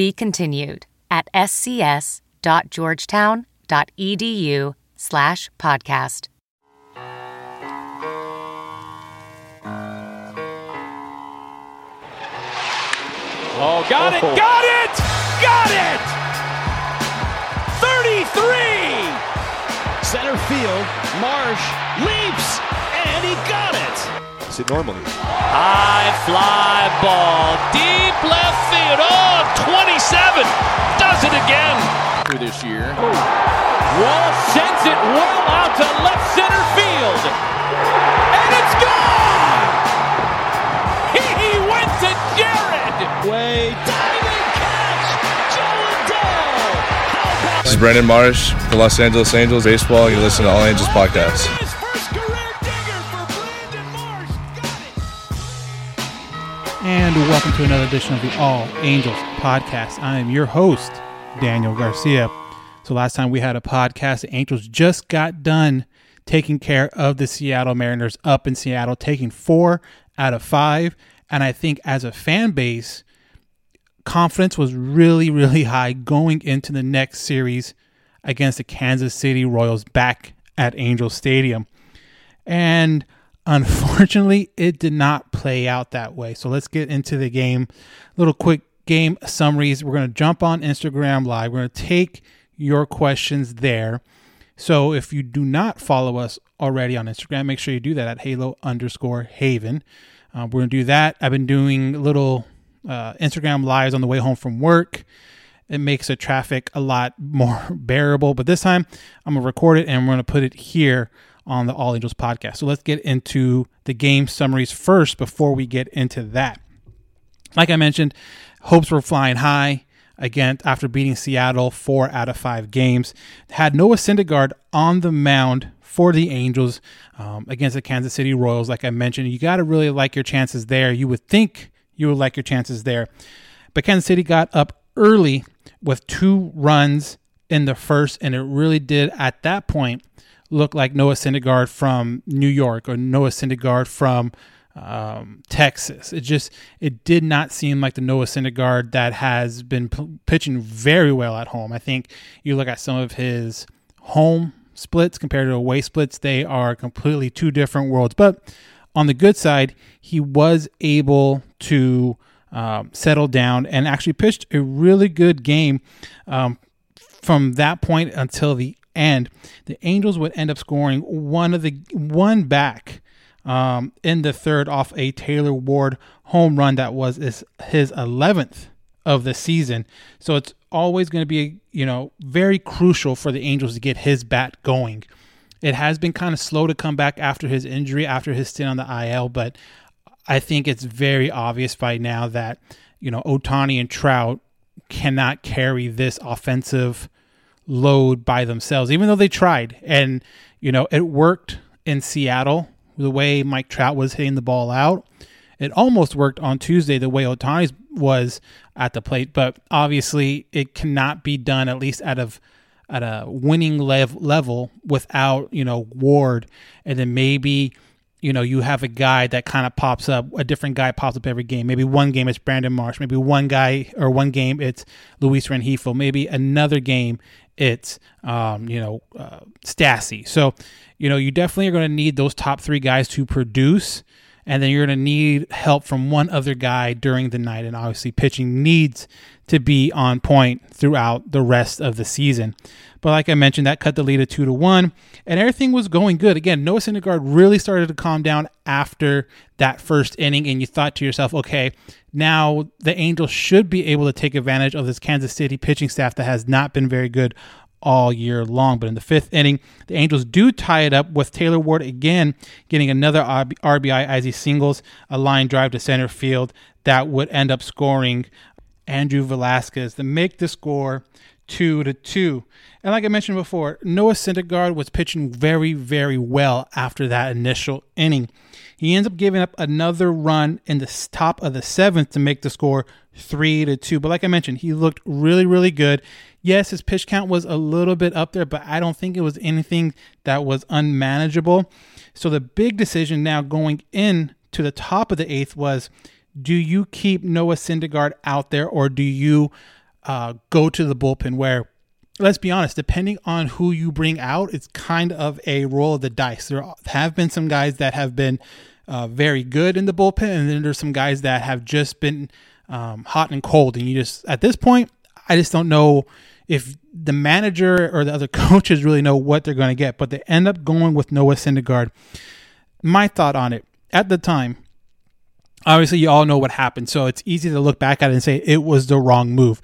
Be continued at scs.georgetown.edu slash podcast. Oh, got it, oh. got it, got it! 33! Center field, Marsh leaps, and he got it. Is it normally? High fly ball, deep left field. Oh, 27! Does it again! For this year. Wall sends it well out to left center field. And it's gone! He went to Jared! Way diving catch, Jo Adell. This is Brandon Marsh, the Los Angeles Angels baseball. You listen to All Angels podcast. And welcome to another edition of the All Angels podcast. I am your host, Daniel Garcia. So, last time we had a podcast, the Angels just got done taking care of the Seattle Mariners up in Seattle, taking four out of five. And I think as a fan base, confidence was really, really high going into the next series against the Kansas City Royals back at Angel Stadium. And unfortunately, it did not play out that way. So let's get into the game. Little quick game summaries. We're going to jump on Instagram Live. We're going to take your questions there. So if you do not follow us already on Instagram, make sure you do that at Halo underscore Haven. Uh, we're going to do that. I've been doing little uh, Instagram lives on the way home from work. It makes the traffic a lot more bearable. But this time, I'm going to record it and we're going to put it here on the All Angels podcast. So let's get into the game summaries first before we get into that. Like I mentioned, hopes were flying high again after beating Seattle four out of five games. Had Noah Syndergaard on the mound for the Angels um, against the Kansas City Royals. Like I mentioned, you got to really like your chances there. You would think you would like your chances there. But Kansas City got up early with two runs in the first, and it really did at that point look like Noah Syndergaard from New York or Noah Syndergaard from um, Texas. It just it did not seem like the Noah Syndergaard that has been p- pitching very well at home. I think you look at some of his home splits compared to away splits; they are completely two different worlds. But on the good side, he was able to um, settle down and actually pitched a really good game um, from that point until the end. The Angels would end up scoring one of the one back um, in the third off a Taylor Ward home run that was his, his 11th of the season. So it's always going to be, you know, very crucial for the Angels to get his bat going. It has been kind of slow to come back after his injury, after his stint on the IL, but I think it's very obvious by now that, you know, Ohtani and Trout cannot carry this offensive load by themselves, even though they tried. And, you know, it worked in Seattle the way Mike Trout was hitting the ball out. It almost worked on Tuesday the way Ohtani was at the plate, but obviously it cannot be done at least out of at a winning lev- level without you know Ward, and then maybe you know you have a guy that kind of pops up, a different guy pops up every game. Maybe one game it's Brandon Marsh, maybe one guy or one game it's Luis Rengifo, maybe another game it's um, you know uh, Stassi. So you know you definitely are going to need those top three guys to produce and then you're going to need help from one other guy during the night. And obviously, pitching needs to be on point throughout the rest of the season. But like I mentioned, that cut the lead at two to one, and everything was going good. Again, Noah Syndergaard really started to calm down after that first inning, and you thought to yourself, okay, now the Angels should be able to take advantage of this Kansas City pitching staff that has not been very good all year long. But in the fifth inning, the Angels do tie it up with Taylor Ward again getting another RBI as he singles a line drive to center field that would end up scoring. Andrew Velazquez to make the score two to two. And like I mentioned before, Noah Syndergaard was pitching very, very well after that initial inning. He ends up giving up another run in the top of the seventh to make the score three to two. But like I mentioned, he looked really, really good. Yes, his pitch count was a little bit up there, but I don't think it was anything that was unmanageable. So the big decision now going in to the top of the eighth was do you keep Noah Syndergaard out there or do you uh, go to the bullpen where let's be honest, depending on who you bring out, it's kind of a roll of the dice. There have been some guys that have been uh, very good in the bullpen, and then there's some guys that have just been um, hot and cold. And you just, at this point, I just don't know if the manager or the other coaches really know what they're going to get, but they end up going with Noah Syndergaard. My thought on it at the time, obviously, you all know what happened, so it's easy to look back at it and say it was the wrong move.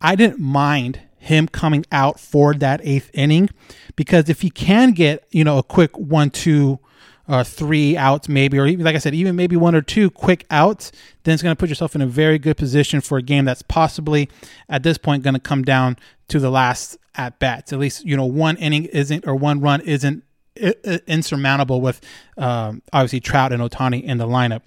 I didn't mind him coming out for that eighth inning. Because if he can get you know a quick one two or uh, three outs maybe or even like i said even maybe one or two quick outs then it's going to put yourself in a very good position for a game that's possibly at this point going to come down to the last at bats. At least you know one inning isn't or one run isn't insurmountable with um, obviously trout and ohtani in the lineup.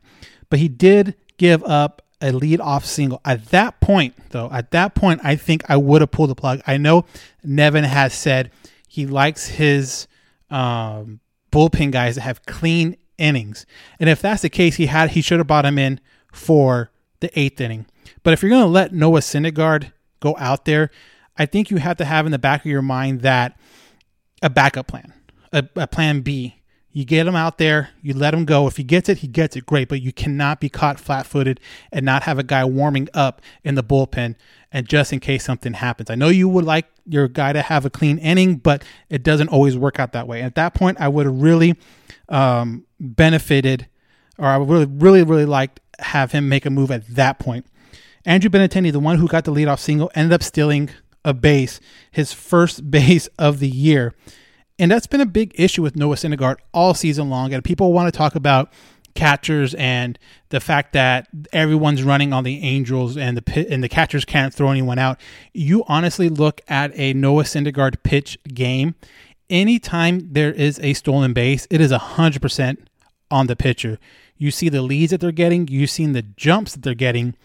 But he did give up a lead off single. At that point, though, at that point, I think I would have pulled the plug. I know Nevin has said he likes his um, bullpen guys that have clean innings, and if that's the case, he had he should have brought him in for the eighth inning. But if you're going to let Noah Syndergaard go out there, I think you have to have in the back of your mind that a backup plan, a, a plan B you get him out there, you let him go. If he gets it, he gets it great, but you cannot be caught flat footed and not have a guy warming up in the bullpen and just in case something happens. I know you would like your guy to have a clean inning, but it doesn't always work out that way. And at that point, I would have really um, benefited or I would really, really, really liked have him make a move at that point. Andrew Benintendi, the one who got the leadoff single, ended up stealing a base, his first base of the year. And that's been a big issue with Noah Syndergaard all season long. And people want to talk about catchers and the fact that everyone's running on the Angels and the and the catchers can't throw anyone out. You honestly look at a Noah Syndergaard pitch game. Anytime there is a stolen base, it is hundred percent on the pitcher. You see the leads that they're getting. You've seen the jumps that they're getting.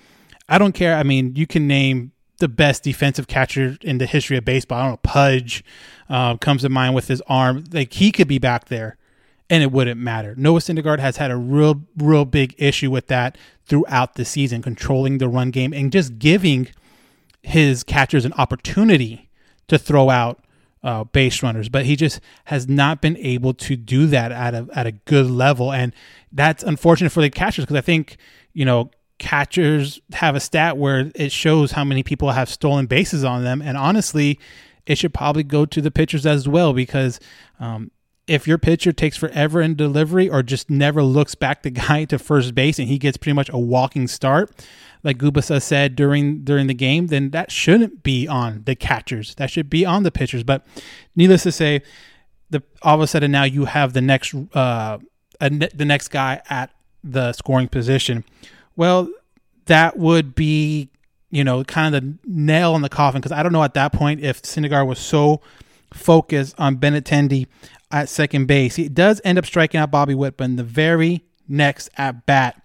I don't care. I mean, you can name the best defensive catcher in the history of baseball. I don't know, Pudge uh, comes to mind with his arm. Like he could be back there, and it wouldn't matter. Noah Syndergaard has had a real, real big issue with that throughout the season, controlling the run game and just giving his catchers an opportunity to throw out uh, base runners, but he just has not been able to do that at a at a good level, and that's unfortunate for the catchers because I think you know catchers have a stat where it shows how many people have stolen bases on them. And honestly, it should probably go to the pitchers as well because um, if your pitcher takes forever in delivery or just never looks back the guy to first base and he gets pretty much a walking start, like Gubicza said during during the game, then that shouldn't be on the catchers. That should be on the pitchers. But needless to say, the all of a sudden now you have the next uh, the next guy at the scoring position well, that would be, you know, kind of the nail in the coffin because I don't know at that point if Syndergaard was so focused on Benintendi at second base. He does end up striking out Bobby Witt, but in the very next at bat,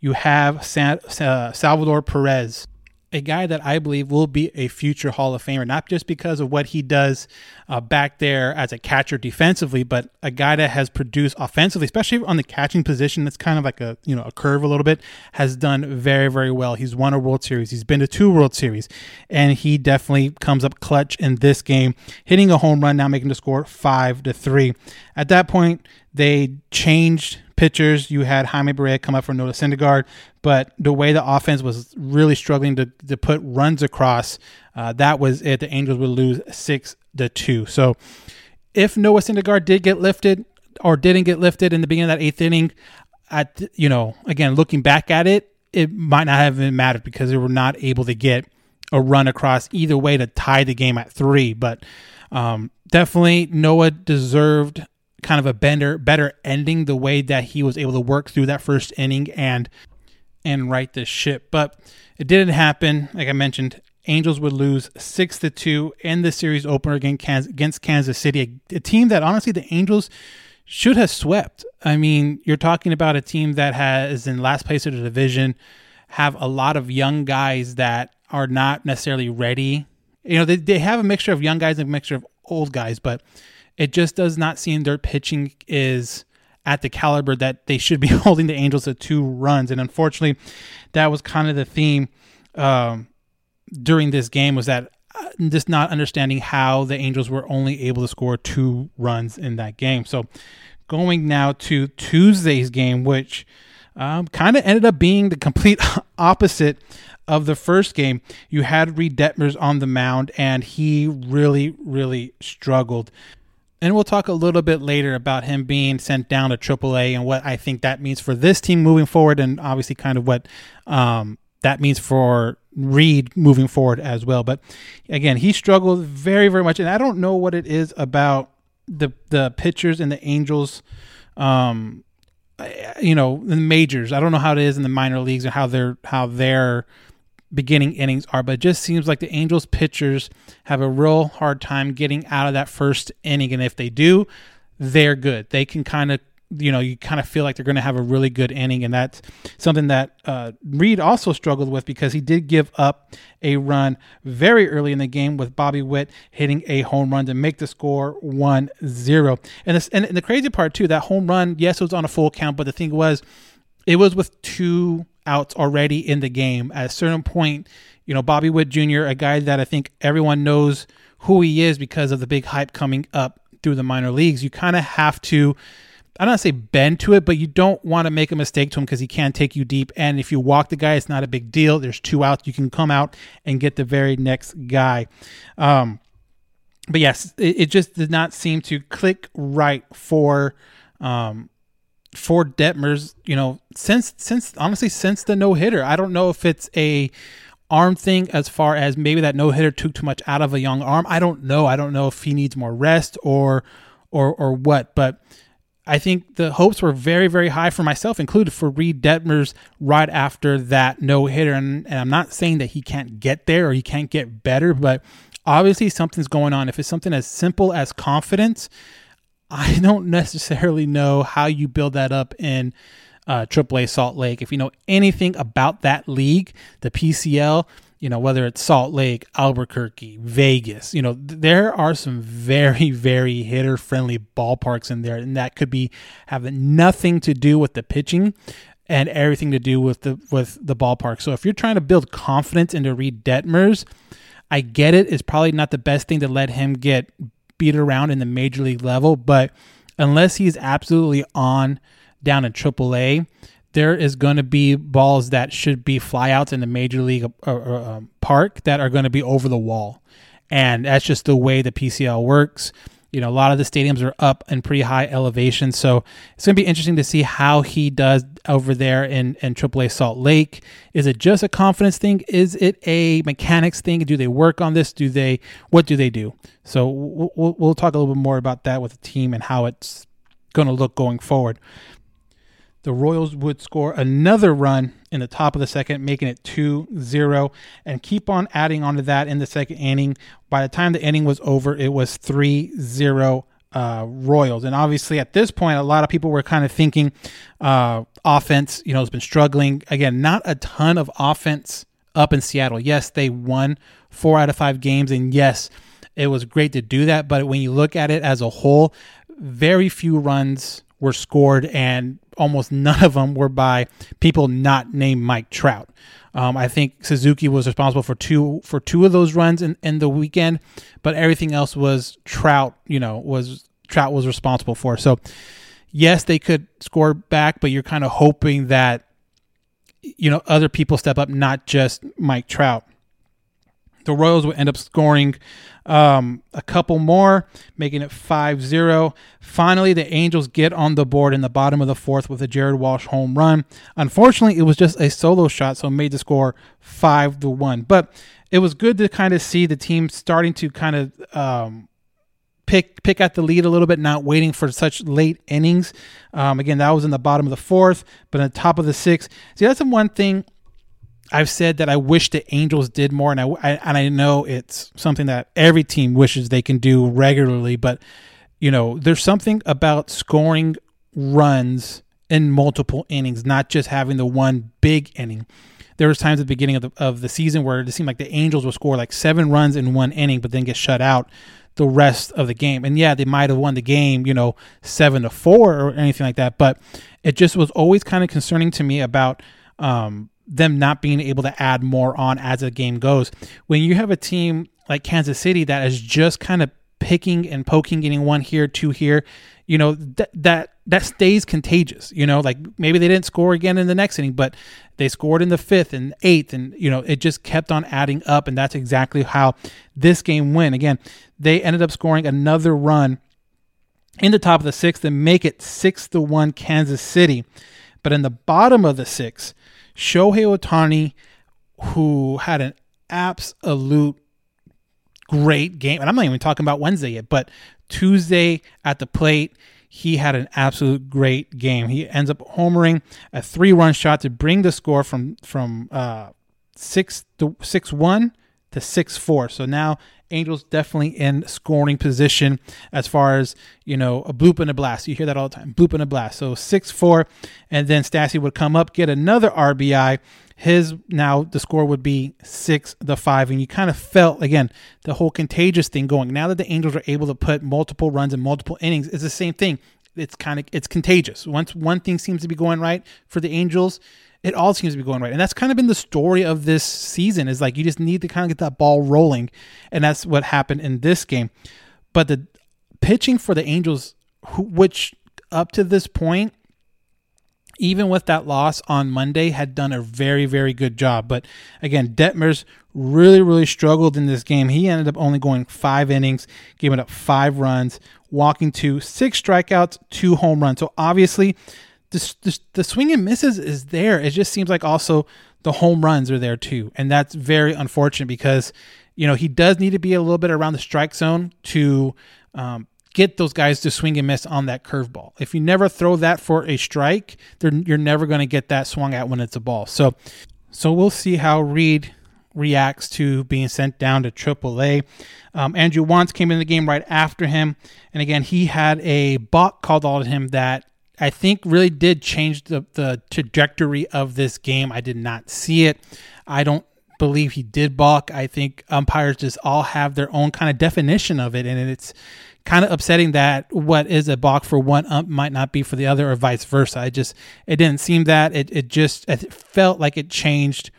you have San, uh, Salvador Perez a guy that I believe will be a future Hall of Famer, not just because of what he does uh, back there as a catcher defensively, but a guy that has produced offensively, especially on the catching position. That's kind of like a you know a curve a little bit. Has done very very well. He's won a World Series. He's been to two World Series, and he definitely comes up clutch in this game, hitting a home run now, making the score five to three. At that point, they changed pitchers. You had Jaime Barria come up for Noah Syndergaard, but the way the offense was really struggling to, to put runs across, uh, that was it. The Angels would lose six to two. So if Noah Syndergaard did get lifted or didn't get lifted in the beginning of that eighth inning, at you know, again looking back at it, it might not have even mattered because they were not able to get a run across either way to tie the game at three. But um, definitely Noah deserved kind of a bender, better ending the way that he was able to work through that first inning and and right the ship. But it didn't happen. Like I mentioned, Angels would lose six to two in the series opener against Kansas City, a team that honestly the Angels should have swept. I mean, you're talking about a team that has in last place of the division, have a lot of young guys that are not necessarily ready. You know, they, they have a mixture of young guys and a mixture of old guys, but it just does not seem their pitching is at the caliber that they should be holding the Angels to two runs. And unfortunately, that was kind of the theme um, during this game was that uh, just not understanding how the Angels were only able to score two runs in that game. So going now to Tuesday's game, which um, kind of ended up being the complete opposite of the first game. You had Reid Detmers on the mound, and he really, really struggled. And we'll talk a little bit later about him being sent down to AAA and what I think that means for this team moving forward, and obviously kind of what um, that means for Reid moving forward as well. But again, he struggled very, very much, and I don't know what it is about the the pitchers and the Angels. Um, you know, the majors. I don't know how it is in the minor leagues and how they're how they're beginning innings are, but it just seems like the Angels pitchers have a real hard time getting out of that first inning. And if they do, they're good. They can kind of, you know, you kind of feel like they're going to have a really good inning. And that's something that uh, Reid also struggled with because he did give up a run very early in the game with Bobby Witt hitting a home run to make the score 1 0. And, this, and the crazy part, too, that home run, yes, it was on a full count, but the thing was, it was with two outs already in the game. At a certain point, you know, Bobby Witt Jr., a guy that I think everyone knows who he is because of the big hype coming up through the minor leagues, you kind of have to. I don't say bend to it, but you don't want to make a mistake to him because he can take you deep. And if you walk the guy, it's not a big deal. There's two outs. You can come out and get the very next guy. Um, but yes, it, it, just did not seem to click right for um, for Detmers, you know, since since honestly since the no hitter, I don't know if it's a arm thing as far as maybe that no hitter took too much out of a young arm. I don't know. I don't know if he needs more rest or or or what, but I think the hopes were very, very high for myself included for Reid Detmers right after that no hitter. And, and I'm not saying that he can't get there or he can't get better, but obviously something's going on. If it's something as simple as confidence, I don't necessarily know how you build that up in uh, AAA Salt Lake. If you know anything about that league, the PCL, you know, whether it's Salt Lake, Albuquerque, Vegas, you know, there are some very, very hitter friendly ballparks in there. And that could be having nothing to do with the pitching and everything to do with the with the ballpark. So if you're trying to build confidence into Reid Detmers, I get it. It's probably not the best thing to let him get beat around in the major league level, but unless he's absolutely on down in AAA, there is going to be balls that should be flyouts in the major league uh, uh, um, park that are going to be over the wall. And that's just the way the PCL works. You know, a lot of the stadiums are up in pretty high elevation, so it's going to be interesting to see how he does over there in in AAA Salt Lake. Is it just a confidence thing? Is it a mechanics thing? Do they work on this? Do they what do they do? So we'll, we'll talk a little bit more about that with the team and how it's going to look going forward the Royals would score another run in the top of the second, making it 2 0, and keep on adding on to that in the second inning. By the time the inning was over, it was 3 0 uh, Royals. And obviously, at this point, a lot of people were kind of thinking uh, offense, you know, has been struggling. Again, not a ton of offense up in Seattle. Yes, they won four out of five games, and yes, it was great to do that. But when you look at it as a whole, very few runs were scored, and almost none of them were by people not named Mike Trout. Um, I think Suzuki was responsible for two for two of those runs in, in the weekend, but everything else was Trout. You know, was Trout was responsible for. So, yes, they could score back, but you're kind of hoping that you know other people step up, not just Mike Trout the Royals would end up scoring um, a couple more, making it 5 0. Finally, the Angels get on the board in the bottom of the fourth with a Jared Walsh home run. Unfortunately, it was just a solo shot, so it made the score 5 to 1. But it was good to kind of see the team starting to kind of um, pick pick at the lead a little bit, not waiting for such late innings. Um, again, that was in the bottom of the fourth, but on the top of the sixth. See, that's the one thing I've said that I wish the Angels did more, and I, I, and I know it's something that every team wishes they can do regularly. But you know, there's something about scoring runs in multiple innings, not just having the one big inning. There was times at the beginning of the of the season where it seemed like the Angels would score like seven runs in one inning, but then get shut out the rest of the game. And yeah, they might have won the game, you know, seven to four or anything like that. But it just was always kind of concerning to me about um, them not being able to add more on as the game goes. When you have a team like Kansas City that is just kind of picking and poking, getting one here, two here, you know, that that that stays contagious. You know, like maybe they didn't score again in the next inning, but they scored in the fifth and eighth, and you know, it just kept on adding up, and that's exactly how this game went. Again, they ended up scoring another run in the top of the sixth and make it six to one Kansas City. But in the bottom of the sixth, Shohei Ohtani, who had an absolute great game, and I'm not even talking about Wednesday yet, but Tuesday at the plate, he had an absolute great game. He ends up homering a three-run shot to bring the score from from uh, six to six one to six four. So now Angels definitely in scoring position as far as, you know, a bloop and a blast. You hear that all the time. Bloop and a blast. So 6 4. And then Stassi would come up, get another RBI. His now the score would be six the five. And you kind of felt again the whole contagious thing going. Now that the Angels are able to put multiple runs in multiple innings, it's the same thing. It's kind of it's contagious. Once one thing seems to be going right for the Angels, it all seems to be going right. And that's kind of been the story of this season is like you just need to kind of get that ball rolling. And that's what happened in this game. But the pitching for the Angels, which up to this point, even with that loss on Monday, had done a very, very good job. But again, Detmers really, really struggled in this game. He ended up only going five innings, giving up five runs, walking to six strikeouts, two home runs. So obviously, the, the, the swing and misses is there. It just seems like also the home runs are there too. And that's very unfortunate because, you know, he does need to be a little bit around the strike zone to um, get those guys to swing and miss on that curveball. If you never throw that for a strike, you're never going to get that swung at when it's a ball. So, so we'll see how Reid reacts to being sent down to AAA. Um, Andrew Wantz came in the game right after him, and again he had a balk called on him that I think really did change the, the trajectory of this game. I did not see it. I don't believe he did balk. I think umpires just all have their own kind of definition of it, and it's kind of upsetting that what is a balk for one ump might not be for the other, or vice versa. I just it didn't seem that it it just it felt like it changed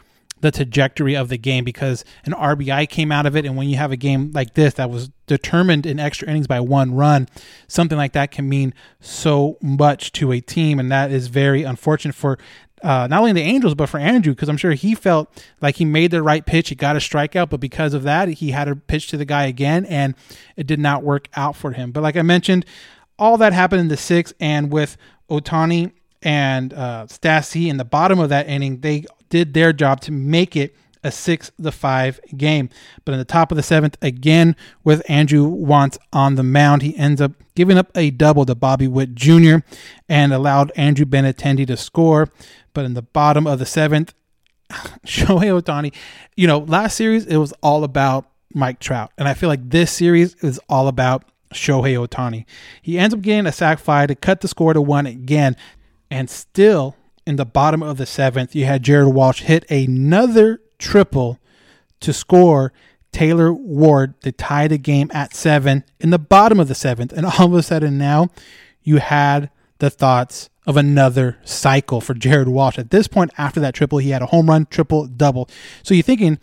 the trajectory of the game because an RBI came out of it. And when you have a game like this that was determined in extra innings by one run, something like that can mean so much to a team. And that is very unfortunate for uh, not only the Angels, but for Andrew, because I'm sure he felt like he made the right pitch. He got a strikeout, but because of that, he had to pitch to the guy again, and it did not work out for him. But like I mentioned, all that happened in the sixth, and with Ohtani and uh, Stassi in the bottom of that inning, they did their job to make it a six to five game. But in the top of the seventh, again with Andrew Wantz on the mound, he ends up giving up a double to Bobby Witt Jr. and allowed Andrew Benintendi to score. But in the bottom of the seventh, Shohei Ohtani, you know, last series it was all about Mike Trout, and I feel like this series is all about Shohei Ohtani. He ends up getting a sac fly to cut the score to one again, and still in the bottom of the seventh, you had Jared Walsh hit another triple to score Taylor Ward to tie the game at seven in the bottom of the seventh. And all of a sudden now you had the thoughts of another cycle for Jared Walsh. At this point, after that triple, he had a home run, triple, double. So you're thinking,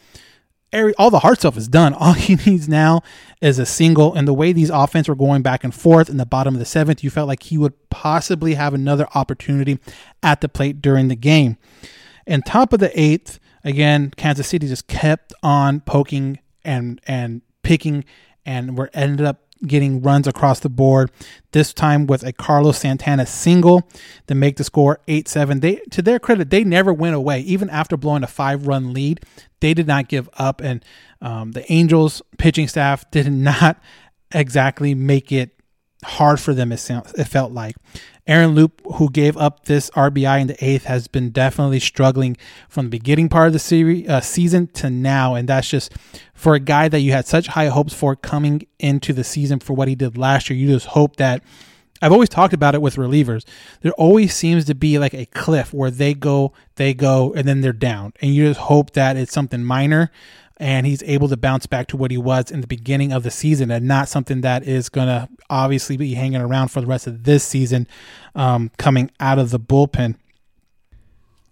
all the hard stuff is done. All he needs now is a single. And the way these offense were going back and forth in the bottom of the seventh, you felt like he would possibly have another opportunity at the plate during the game. And top of the eighth, again, Kansas City just kept on poking and and picking, and were ended up getting runs across the board. This time with a Carlos Santana single to make the score 8 7. They, to their credit, they never went away. Even after blowing a five run lead, they did not give up. And um, the Angels pitching staff did not exactly make it hard for them. It, sound, it felt like Aaron Loup, who gave up this RBI in the eighth, has been definitely struggling from the beginning part of the series uh, season to now, and that's just for a guy that you had such high hopes for coming into the season for what he did last year. You just hope that. I've always talked about it with relievers. There always seems to be like a cliff where they go, they go, and then they're down, and you just hope that it's something minor and he's able to bounce back to what he was in the beginning of the season and not something that is going to obviously be hanging around for the rest of this season um, coming out of the bullpen.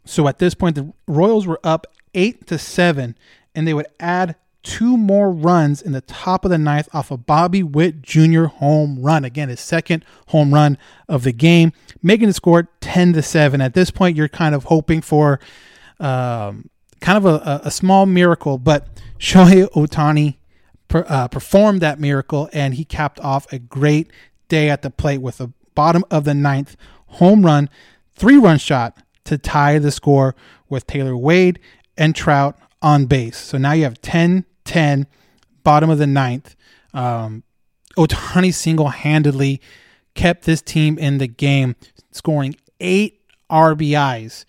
So at this point, the Royals were up eight to seven, and they would add two more runs in the top of the ninth off a of Bobby Witt Jr. home run. Again, his second home run of the game, making the score 10 to 7. At this point, you're kind of hoping for um, kind of a, a, small miracle, but Shohei Ohtani per, uh, performed that miracle and he capped off a great day at the plate with a bottom of the ninth home run, three run shot to tie the score with Taylor Ward and Trout on base. So now you have 10 10, bottom of the ninth. Um, Ohtani single handedly kept this team in the game, scoring eight RBIs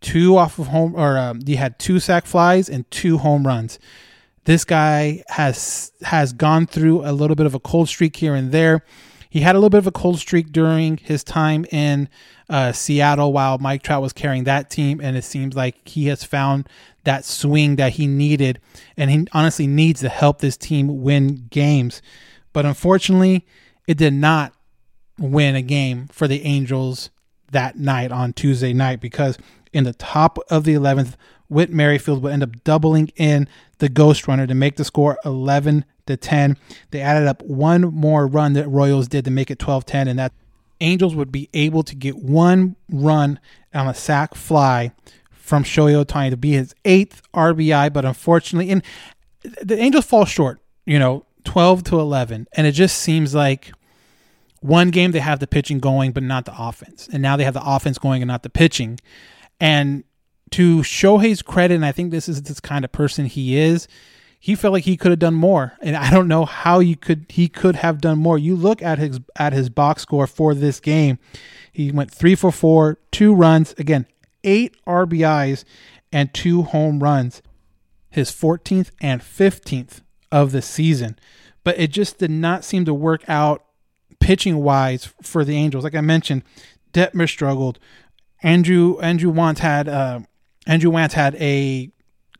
two off of home, or um, he had two sac flies and two home runs. This guy has has gone through a little bit of a cold streak here and there. He had a little bit of a cold streak during his time in uh, Seattle while Mike Trout was carrying that team, and it seems like he has found that swing that he needed, and he honestly needs to help this team win games. But unfortunately, it did not win a game for the Angels that night on Tuesday night because in the top of the 11th. Whit Merrifield would end up doubling in the Ghost Runner to make the score 11 to 10. They added up one more run that Royals did to make it 12 10, and that Angels would be able to get one run on a sac fly from Shohei Ohtani to be his eighth RBI. But unfortunately, and the Angels fall short, you know, 12 to 11. And it just seems like one game they have the pitching going, but not the offense. And now they have the offense going and not the pitching. And to Shohei's credit, and I think this is this kind of person he is, he felt like he could have done more. And I don't know how you could he could have done more. You look at his at his box score for this game. He went three for four, two runs, again, eight RBIs and two home runs. His 14th and 15th of the season. But it just did not seem to work out pitching wise for the Angels. Like I mentioned, Detmer struggled. Andrew Andrew Wantz had uh, Andrew Wantz had a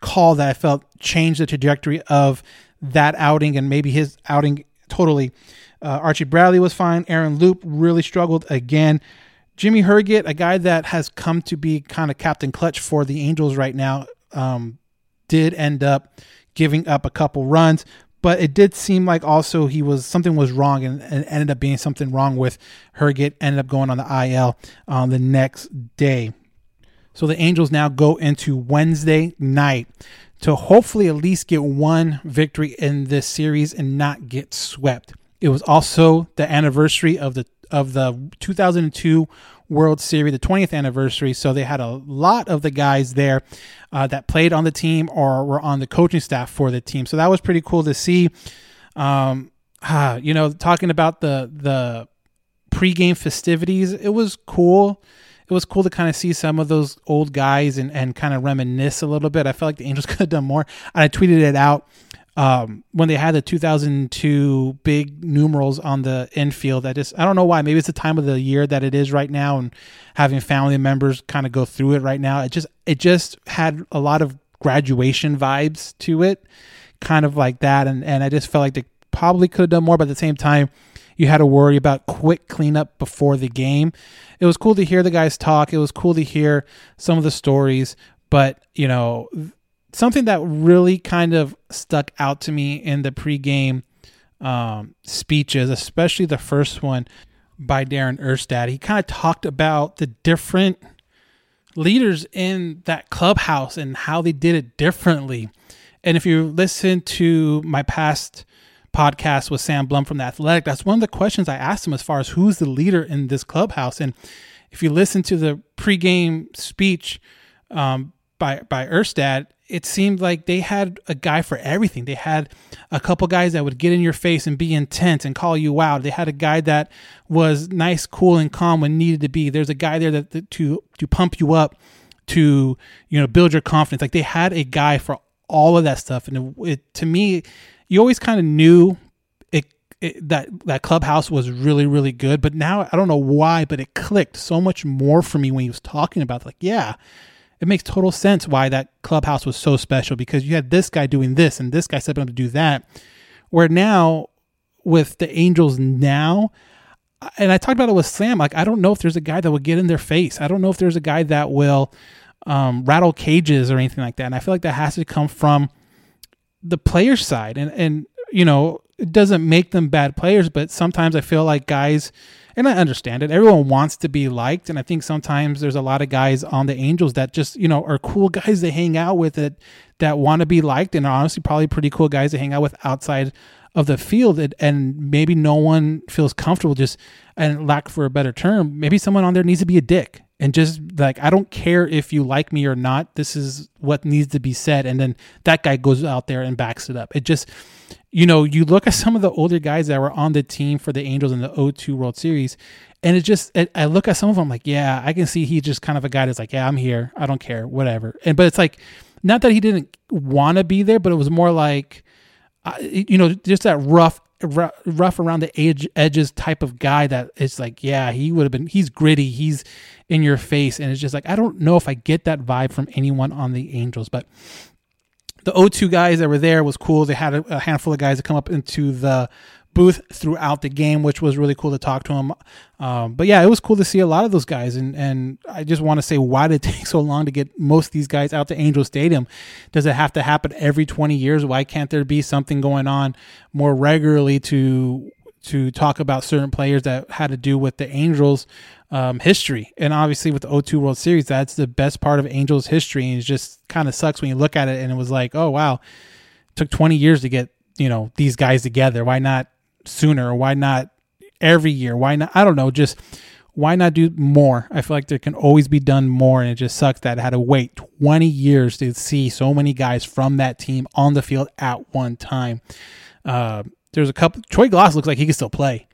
call that I felt changed the trajectory of that outing and maybe his outing totally. Uh, Archie Bradley was fine. Aaron Loup really struggled again. Jimmy Herget, a guy that has come to be kind of captain clutch for the Angels right now, um, did end up giving up a couple runs, but it did seem like also he was something was wrong and, and ended up being something wrong with Herget. Ended up going on the IL on um, the next day. So the Angels now go into Wednesday night to hopefully at least get one victory in this series and not get swept. It was also the anniversary of the of the 2002 World Series, the 20th anniversary. So they had a lot of the guys there uh, that played on the team or were on the coaching staff for the team. So that was pretty cool to see. Um, uh, you know, talking about the the pregame festivities, it was cool. It was cool to kind of see some of those old guys and, and kind of reminisce a little bit. I felt like the Angels could have done more. And I tweeted it out um, when they had the 2002 big numerals on the infield. I just I don't know why. Maybe it's the time of the year that it is right now, and having family members kind of go through it right now. It just it just had a lot of graduation vibes to it, kind of like that, and and I just felt like they probably could have done more, but at the same time. You had to worry about quick cleanup before the game. It was cool to hear the guys talk. It was cool to hear some of the stories, but you know, something that really kind of stuck out to me in the pregame um, speeches, especially the first one by Darren Erstad. He kind of talked about the different leaders in that clubhouse and how they did it differently. And if you listen to my past podcast with Sam Blum from the Athletic, that's one of the questions I asked him as far as who's the leader in this clubhouse. And if you listen to the pregame speech, um, by by Erstad, it seemed like they had a guy for everything. They had a couple guys that would get in your face and be intense and call you out. They had a guy that was nice, cool, and calm when needed to be. There's a guy there that, that to to pump you up, to you know build your confidence. Like they had a guy for all of that stuff, and it, it to me, you always kind of knew it, that that clubhouse was really really good. But now I don't know why, but it clicked so much more for me when he was talking about like yeah it makes total sense why that clubhouse was so special because you had this guy doing this and this guy stepping up to do that. Where now with the Angels now, and I talked about it with Sam, like I don't know if there's a guy that will get in their face. I don't know if there's a guy that will um, rattle cages or anything like that. And I feel like that has to come from the player side. And and you know, it doesn't make them bad players, but sometimes I feel like guys and I understand it. Everyone wants to be liked, and I think sometimes there's a lot of guys on the Angels that just you know are cool guys they hang out with that that want to be liked, and are honestly probably pretty cool guys to hang out with outside of the field, and, and maybe no one feels comfortable just and lack for a better term. Maybe someone on there needs to be a dick and just like I don't care if you like me or not. This is what needs to be said, and then that guy goes out there and backs it up. It just you know, you look at some of the older guys that were on the team for the Angels in the 02 World Series, and it just, it, I look at some of them like, yeah, I can see he's just kind of a guy that's like, yeah, I'm here, I don't care, whatever. And but it's like, not that he didn't want to be there, but it was more like, uh, you know, just that rough, rough, around the edge, edges type of guy that it's like, yeah, he would have been, he's gritty, he's in your face, and it's just like, I don't know if I get that vibe from anyone on the Angels, but the O2 guys that were there was cool. They had a, a, handful of guys that come up into the booth throughout the game, which was really cool to talk to them. Um, but yeah, it was cool to see a lot of those guys. And, and I just want to say, why did it take so long to get most of these guys out to Angel Stadium? Does it have to happen every 20 years? Why can't there be something going on more regularly to to talk about certain players that had to do with the Angels um, history. And obviously, with the O2 World Series, that's the best part of Angels history. And it just kind of sucks when you look at it and it was like, oh, wow, took 20 years to get, you know, these guys together. Why not sooner? Why not every year? Why not? I don't know. Just why not do more? I feel like there can always be done more. And it just sucks that I had to wait 20 years to see so many guys from that team on the field at one time. Uh, there's a couple. Troy Glaus looks like he can still play.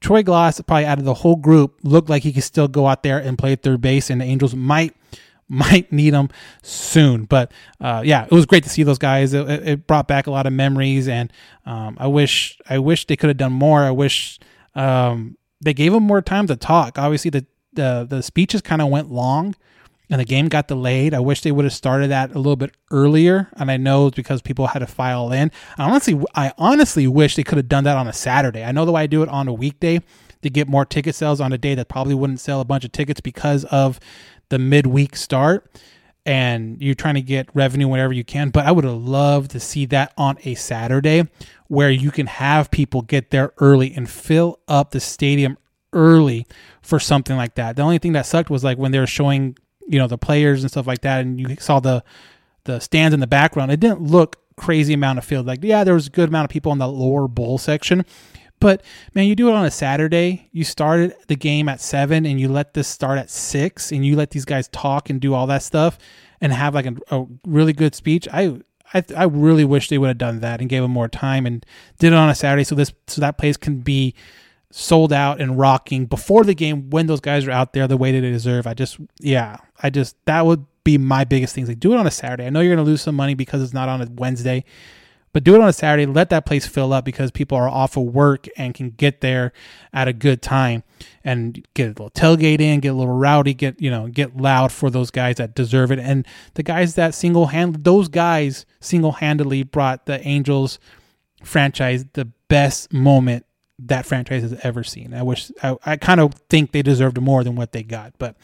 Troy Glaus, probably out of the whole group, looked like he could still go out there and play third base, and the Angels might might need him soon. But uh, yeah, it was great to see those guys. It, it brought back a lot of memories, and um, I wish I wish they could have done more. I wish um, they gave them more time to talk. Obviously, the the, the speeches kind of went long and the game got delayed. I wish they would have started that a little bit earlier. And I know it's because people had to file in. I honestly, I honestly wish they could have done that on a Saturday. I know the way I do it on a weekday to get more ticket sales on a day that probably wouldn't sell a bunch of tickets because of the midweek start. And you're trying to get revenue whenever you can. But I would have loved to see that on a Saturday where you can have people get there early and fill up the stadium early for something like that. The only thing that sucked was like when they were showing you know the players and stuff like that, and you saw the the stands in the background. It didn't look crazy amount of field. Like yeah, there was a good amount of people in the lower bowl section, but man, you do it on a Saturday. You started the game at seven, and you let this start at six, and you let these guys talk and do all that stuff, and have like a, a really good speech. I I, I really wish they would have done that and gave them more time and did it on a Saturday so this so that place can be sold out and rocking before the game when those guys are out there the way that they deserve. I just, yeah, I just, that would be my biggest thing. Like, do it on a Saturday. I know you're going to lose some money because it's not on a Wednesday, but do it on a Saturday. Let that place fill up because people are off of work and can get there at a good time and get a little tailgate in, get a little rowdy, get, you know, get loud for those guys that deserve it. And the guys that single hand, those guys single handedly brought the Angels franchise the best moment that franchise has ever seen. I wish I, I kind of think they deserved more than what they got, but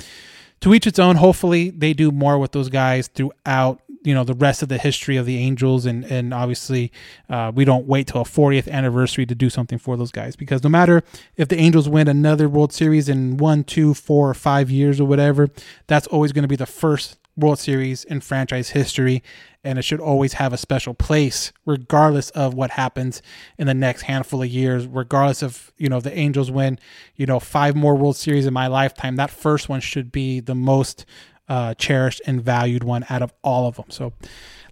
to each its own. Hopefully, they do more with those guys throughout you know the rest of the history of the Angels, and and obviously uh, we don't wait till a 40th anniversary to do something for those guys because no matter if the Angels win another World Series in one, two, four, or five years or whatever, that's always going to be the first World Series in franchise history, and it should always have a special place, regardless of what happens in the next handful of years. Regardless of you know the Angels win, you know five more World Series in my lifetime. That first one should be the most uh, cherished and valued one out of all of them. So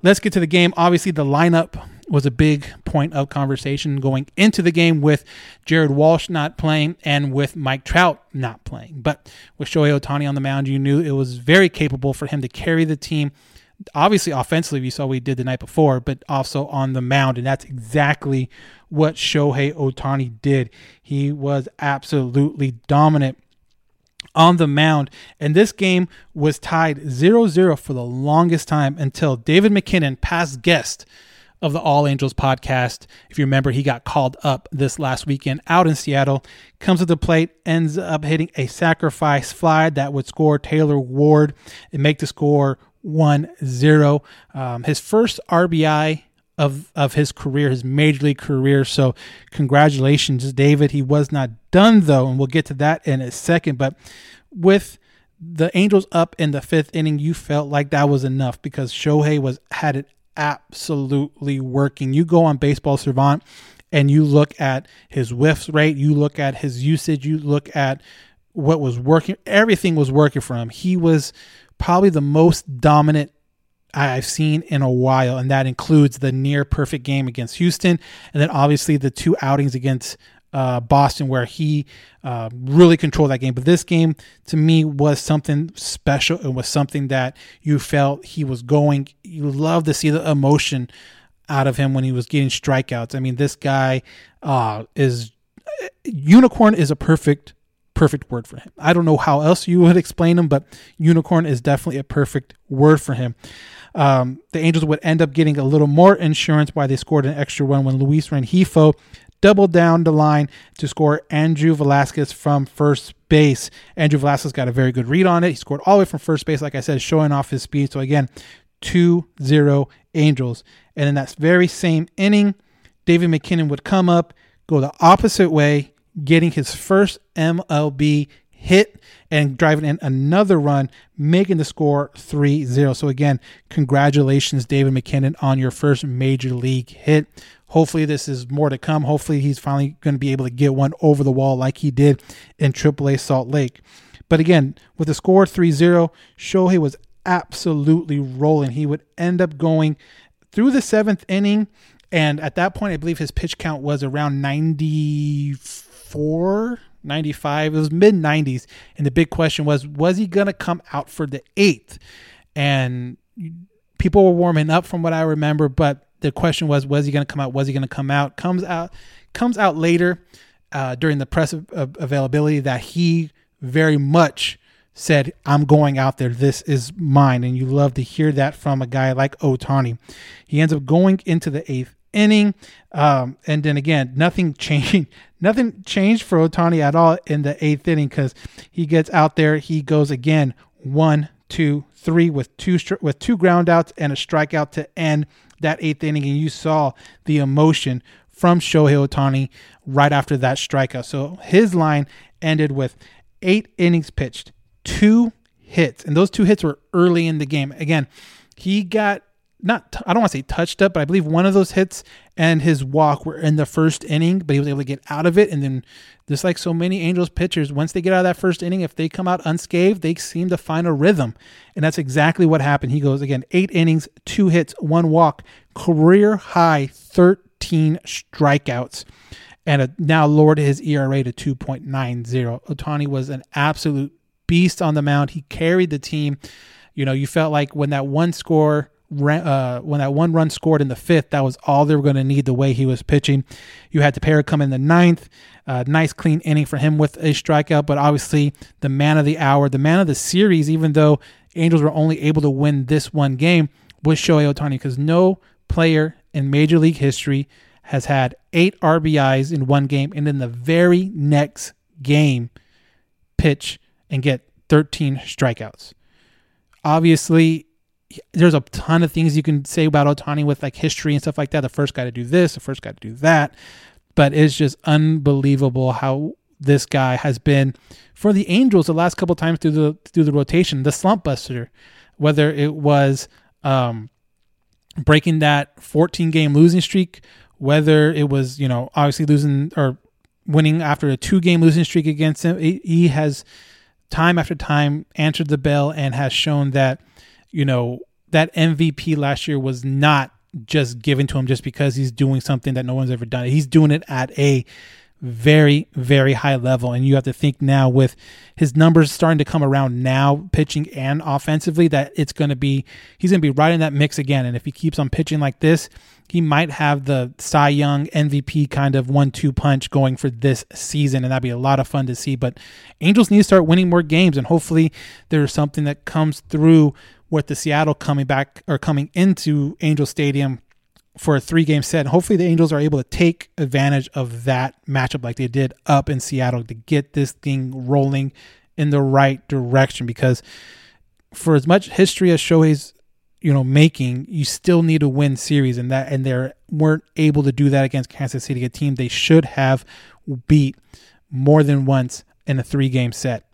let's get to the game. Obviously, the lineup was a big point of conversation going into the game with Jared Walsh not playing and with Mike Trout not playing. But with Shohei Ohtani on the mound, you knew it was very capable for him to carry the team. Obviously, offensively, we saw he did the night before, but also on the mound. And that's exactly what Shohei Ohtani did. He was absolutely dominant on the mound. And this game was tied 0 0 for the longest time until David MacKinnon, past guest, of the All Angels podcast. If you remember, he got called up this last weekend out in Seattle, comes to the plate, ends up hitting a sacrifice fly that would score Taylor Ward and make the score 1 0. Um, his first RBI of, of his career, his major league career. So, congratulations, David. He was not done, though, and we'll get to that in a second. But with the Angels up in the fifth inning, you felt like that was enough because Shohei was had it absolutely working. You go on Baseball Savant and you look at his whiffs rate, you look at his usage, you look at what was working. Everything was working for him. He was probably the most dominant I've seen in a while, and that includes the near perfect game against Houston, and then obviously the two outings against uh, Boston where he uh, really controlled that game. But this game to me was something special. It was something that you felt he was going. You love to see the emotion out of him when he was getting strikeouts. I mean, this guy uh, is unicorn is a perfect perfect word for him. I don't know how else you would explain him, but unicorn is definitely a perfect word for him. Um, the Angels would end up getting a little more insurance why they scored an extra one when Luis Rengifo doubled down the line to score Andrew Velazquez from first base. Andrew Velazquez got a very good read on it. He scored all the way from first base, like I said, showing off his speed. So again, 2 0 Angels. And in that very same inning, David MacKinnon would come up, go the opposite way, getting his first MLB hit and driving in another run, making the score 3 0. So, again, congratulations, David MacKinnon, on your first major league hit. Hopefully, this is more to come. Hopefully, he's finally going to be able to get one over the wall like he did in AAA Salt Lake. But again, with the score 3 0, Shohei was absolutely rolling. He would end up going through the seventh inning. And at that point, I believe his pitch count was around 94, 95. It was mid 90s. And the big question was, was he going to come out for the eighth? And people were warming up from what I remember, but the question was, was he going to come out? Was he going to come out? Comes out, comes out later uh, during the press availability that he very much said, "I'm going out there. This is mine." And you love to hear that from a guy like Ohtani. He ends up going into the eighth inning, um, and then again, nothing changed. Nothing changed for Ohtani at all in the eighth inning because he gets out there. He goes again, one, two, three, with two with two groundouts and a strikeout to end that eighth inning, and you saw the emotion from Shohei Ohtani right after that strikeout. So his line ended with eight innings pitched, two hits, and those two hits were early in the game. Again, he got not I don't want to say touched up, but I believe one of those hits and his walk were in the first inning, but he was able to get out of it. And then, just like so many Angels pitchers, once they get out of that first inning, if they come out unscathed, they seem to find a rhythm. And that's exactly what happened. He goes again, eight innings, two hits, one walk, career high 13 strikeouts, and now lowered his ERA to 2.90. Ohtani was an absolute beast on the mound. He carried the team. You know, you felt like when that one score uh, when that one run scored in the fifth, that was all they were going to need the way he was pitching. You had Tepera come in the ninth. Uh, nice clean inning for him with a strikeout, but obviously the man of the hour, the man of the series, even though Angels were only able to win this one game, was Shohei Ohtani because no player in Major League history has had eight RBIs in one game and in the very next game pitch and get 13 strikeouts. Obviously, there's a ton of things you can say about Ohtani with like history and stuff like that. The first guy to do this, the first guy to do that. But it's just unbelievable how this guy has been for the Angels the last couple times through the through the rotation, the slump buster, whether it was um, breaking that 14 game losing streak, whether it was, you know, obviously losing or winning after a two game losing streak against him. He has time after time answered the bell and has shown that, you know, that MVP last year was not just given to him just because he's doing something that no one's ever done. He's doing it at a very, very high level. And you have to think now with his numbers starting to come around now, pitching and offensively, that it's going to be, he's going to be right in that mix again. And if he keeps on pitching like this, he might have the Cy Young MVP kind of one two punch going for this season. And that'd be a lot of fun to see. But Angels need to start winning more games. And hopefully there's something that comes through with the Seattle coming back or coming into Angel Stadium for a three game set. And hopefully the Angels are able to take advantage of that matchup like they did up in Seattle to get this thing rolling in the right direction. Because for as much history as Shohei's you know making you still need to win series. And that and they weren't able to do that against Kansas City a team they should have beat more than once in a three game set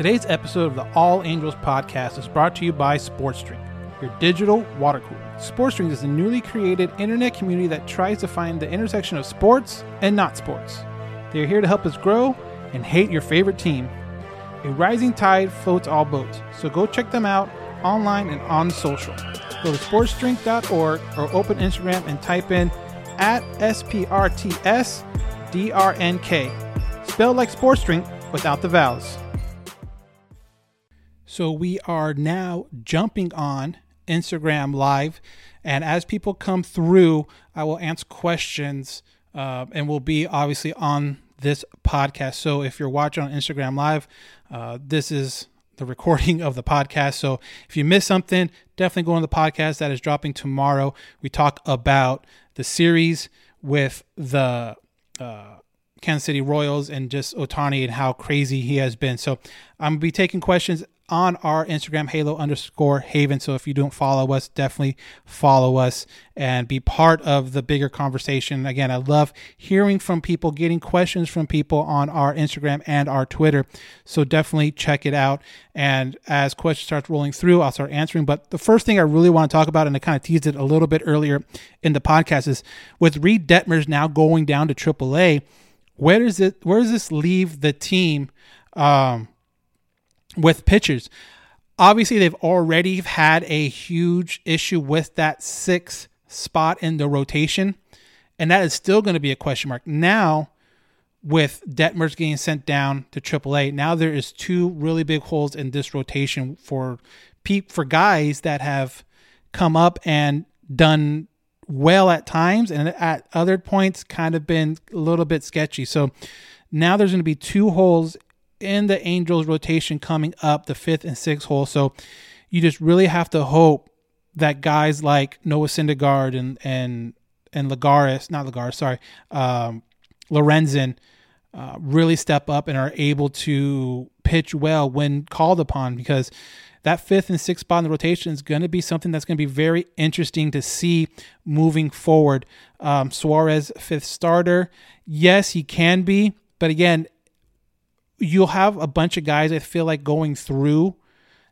Today's episode of the All Angels podcast is brought to you by SportsDrink, your digital water cooler. SportsDrink is a newly created internet community that tries to find the intersection of sports and not sports. They are here to help us grow and hate your favorite team. A rising tide floats all boats, so go check them out online and on social. Go to sportsdrink.org or open Instagram and type in at SPRTSDRNK. Spelled like sports drink without the vowels. So we are now jumping on Instagram Live. And as people come through, I will answer questions uh, and will be obviously on this podcast. So if you're watching on Instagram Live, uh, this is the recording of the podcast. So if you miss something, definitely go on the podcast that is dropping tomorrow. We talk about the series with the uh, Kansas City Royals and just Ohtani and how crazy he has been. So I'm gonna be taking questions on our Instagram, Halo underscore Haven. So if you don't follow us, definitely follow us and be part of the bigger conversation. Again, I love hearing from people, getting questions from people on our Instagram and our Twitter. So definitely check it out. And as questions start rolling through, I'll start answering. But the first thing I really want to talk about, and I kind of teased it a little bit earlier in the podcast, is with Reid Detmers now going down to AAA. Where does it? Where does this leave the team? Um, with pitchers. Obviously, they've already had a huge issue with that sixth spot in the rotation, and that is still going to be a question mark. Now, with Detmers getting sent down to AAA, now there is two really big holes in this rotation for peep for guys that have come up and done well at times and at other points kind of been a little bit sketchy. So now there's going to be two holes in the Angels rotation coming up the fifth and sixth hole. So you just really have to hope that guys like Noah Syndergaard and and and Lagares, not Lagares, sorry, um, Lorenzen, uh, really step up and are able to pitch well when called upon because that fifth and sixth spot in the rotation is going to be something that's going to be very interesting to see moving forward. Um, Suarez, fifth starter. Yes, he can be, but again, you'll have a bunch of guys I feel like going through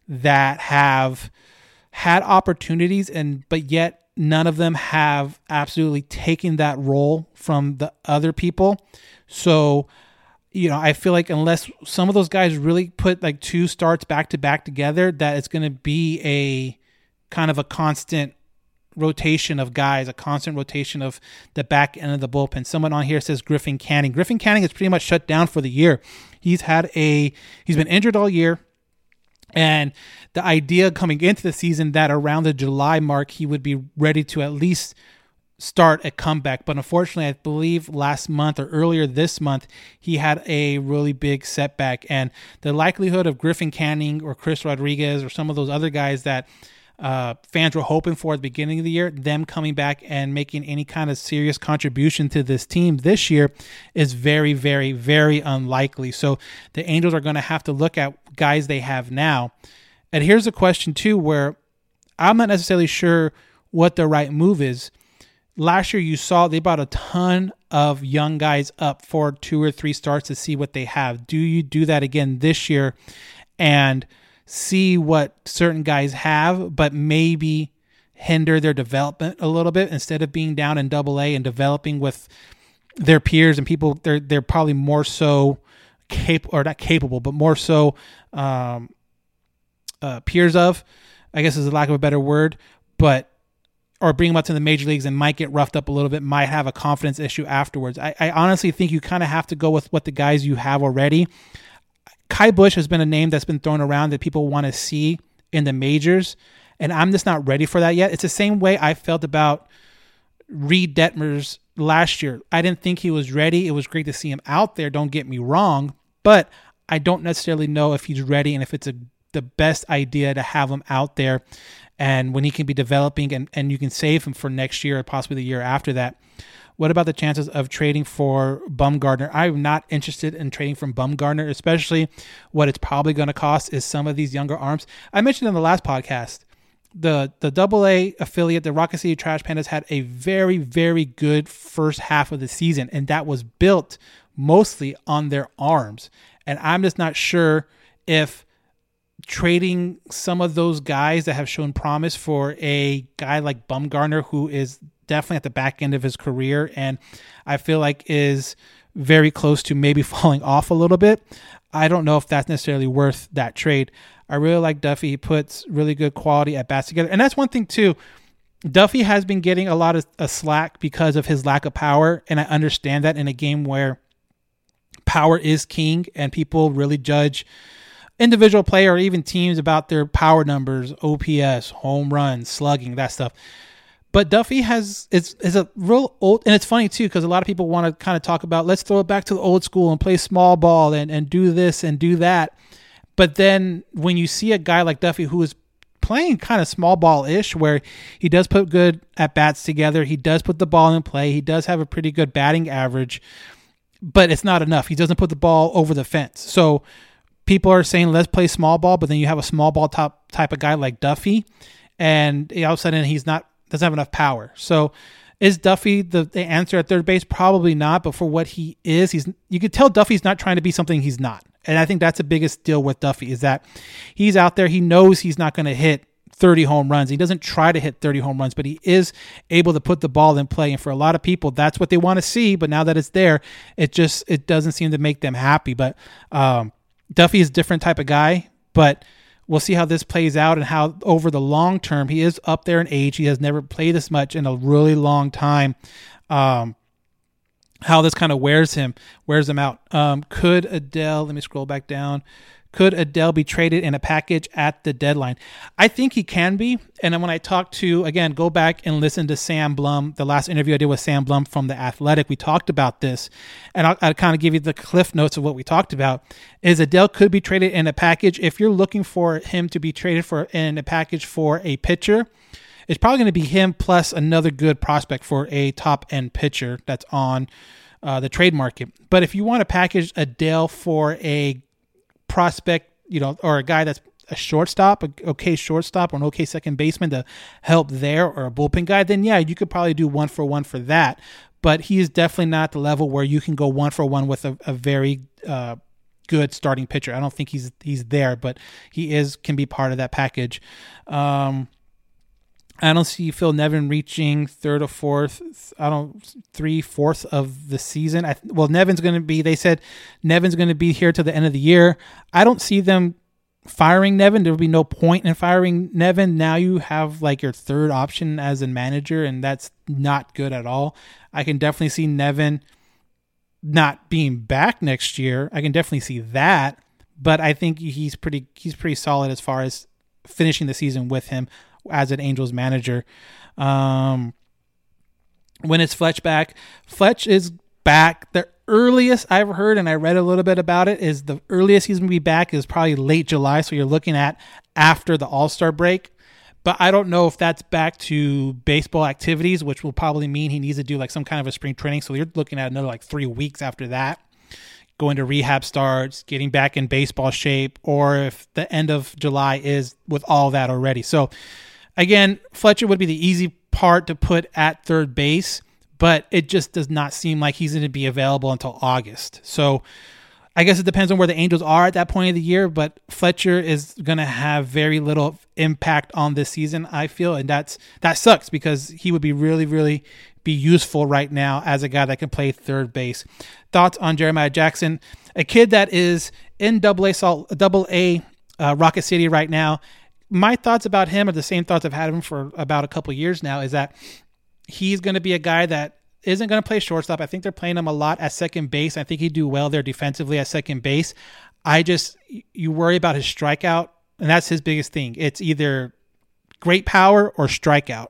that have had opportunities and but yet none of them have absolutely taken that role from the other people. So, you know, I feel like unless some of those guys really put like two starts back to back together, that it's going to be a kind of a constant rotation of guys, a constant rotation of the back end of the bullpen. Someone on here says Griffin Canning. Griffin Canning is pretty much shut down for the year. He's had a he's been injured all year. And the idea coming into the season that around the July mark he would be ready to at least start a comeback. But unfortunately, I believe last month or earlier this month, he had a really big setback. And the likelihood of Griffin Canning or Chris Rodriguez or some of those other guys that uh, fans were hoping for at the beginning of the year, them coming back and making any kind of serious contribution to this team this year is very, very, very unlikely. So the Angels are going to have to look at guys they have now. And here's a question, too, where I'm not necessarily sure what the right move is. Last year, you saw they brought a ton of young guys up for two or three starts to see what they have. Do you do that again this year? And see what certain guys have, but maybe hinder their development a little bit instead of being down in double A and developing with their peers and people they're they're probably more so cap or not capable, but more so um, uh, peers of, I guess is a lack of a better word, but or bring them up to the major leagues and might get roughed up a little bit, might have a confidence issue afterwards. I, I honestly think you kind of have to go with what the guys you have already. Ky Bush has been a name that's been thrown around that people want to see in the majors, and I'm just not ready for that yet. It's the same way I felt about Reid Detmers last year. I didn't think he was ready. It was great to see him out there, don't get me wrong, but I don't necessarily know if he's ready and if it's a the best idea to have him out there and when he can be developing and, and you can save him for next year or possibly the year after that. What about the chances of trading for Bumgarner? I'm not interested in trading from Bumgarner, especially what it's probably going to cost is some of these younger arms. I mentioned in the last podcast the the double A affiliate, the Rocket City Trash Pandas, had a very, very good first half of the season, and that was built mostly on their arms. And I'm just not sure if trading some of those guys that have shown promise for a guy like Bumgarner, who is definitely at the back end of his career, and I feel like is very close to maybe falling off a little bit. I don't know if that's necessarily worth that trade. I really like Duffy. He puts really good quality at bats together. And that's one thing, too. Duffy has been getting a lot of a slack because of his lack of power. And I understand that in a game where power is king and people really judge individual player or even teams about their power numbers, OPS, home runs, slugging, that stuff. But Duffy has is is a real old, and it's funny too because a lot of people want to kind of talk about let's throw it back to the old school and play small ball and and do this and do that. But then when you see a guy like Duffy who is playing kind of small ball ish, where he does put good at bats together, he does put the ball in play, he does have a pretty good batting average, but it's not enough. He doesn't put the ball over the fence. So people are saying let's play small ball, but then you have a small ball top type of guy like Duffy, and all of a sudden he's not doesn't have enough power. So is Duffy the, the answer at third base? Probably not. But for what he is, he's you could tell Duffy's not trying to be something he's not. And I think that's the biggest deal with Duffy is that he's out there. He knows he's not going to hit 30 home runs. He doesn't try to hit 30 home runs, but he is able to put the ball in play. And for a lot of people, that's what they want to see. But now that it's there, it just it doesn't seem to make them happy. But um, Duffy is a different type of guy. But we'll see how this plays out and how over the long term he is up there in age. He has never played this much in a really long time. Um, how this kind of wears him, wears him out. Um, could Adell? Let me scroll back down. Could Adell be traded in a package at the deadline? I think he can be. And then when I talked to, again, go back and listen to Sam Blum, the last interview I did with Sam Blum from The Athletic, we talked about this. And I'll, I'll kind of give you the cliff notes of what we talked about. Is Adell could be traded in a package. If you're looking for him to be traded for in a package for a pitcher, it's probably going to be him plus another good prospect for a top end pitcher that's on uh, the trade market. But if you want to package Adell for a prospect, you know, or a guy that's a shortstop, a okay shortstop, or an okay second baseman to help there, or a bullpen guy, then yeah, you could probably do one for one for that. But he is definitely not the level where you can go one for one with a, a very uh, good starting pitcher. I don't think he's he's there, but he is can be part of that package. Um, I don't see Phil Nevin reaching third or fourth. I don't three fourths of the season. I, well, Nevin's going to be. They said Nevin's going to be here to the end of the year. I don't see them firing Nevin. There will be no point in firing Nevin. Now you have like your third option as a manager, and that's not good at all. I can definitely see Nevin not being back next year. I can definitely see that, but I think he's pretty he's pretty solid as far as finishing the season with him as an Angels manager. Um, when it's Fletch back, Fletch is back. The earliest I've heard, and I read a little bit about it, is the earliest he's going to be back is probably late July. So you're looking at after the All Star break. But I don't know if that's back to baseball activities, which will probably mean he needs to do like some kind of a spring training. So you're looking at another like three weeks after that going to rehab starts, getting back in baseball shape, or if the end of July is with all that already. So Again, Fletcher would be the easy part to put at third base, but it just does not seem like he's going to be available until August. So I guess it depends on where the Angels are at that point of the year, but Fletcher is going to have very little impact on this season, I feel, and that's that sucks because he would be really really be useful right now as a guy that can play third base. Thoughts on Jeremiah Jackson, a kid that is in double A salt double A uh, Rocket City right now. My thoughts about him are the same thoughts I've had him for about a couple years now is that he's going to be a guy that isn't going to play shortstop. I think they're playing him a lot at second base. I think he'd do well there defensively at second base. I just you worry about his strikeout, and that's his biggest thing. It's either great power or strikeout.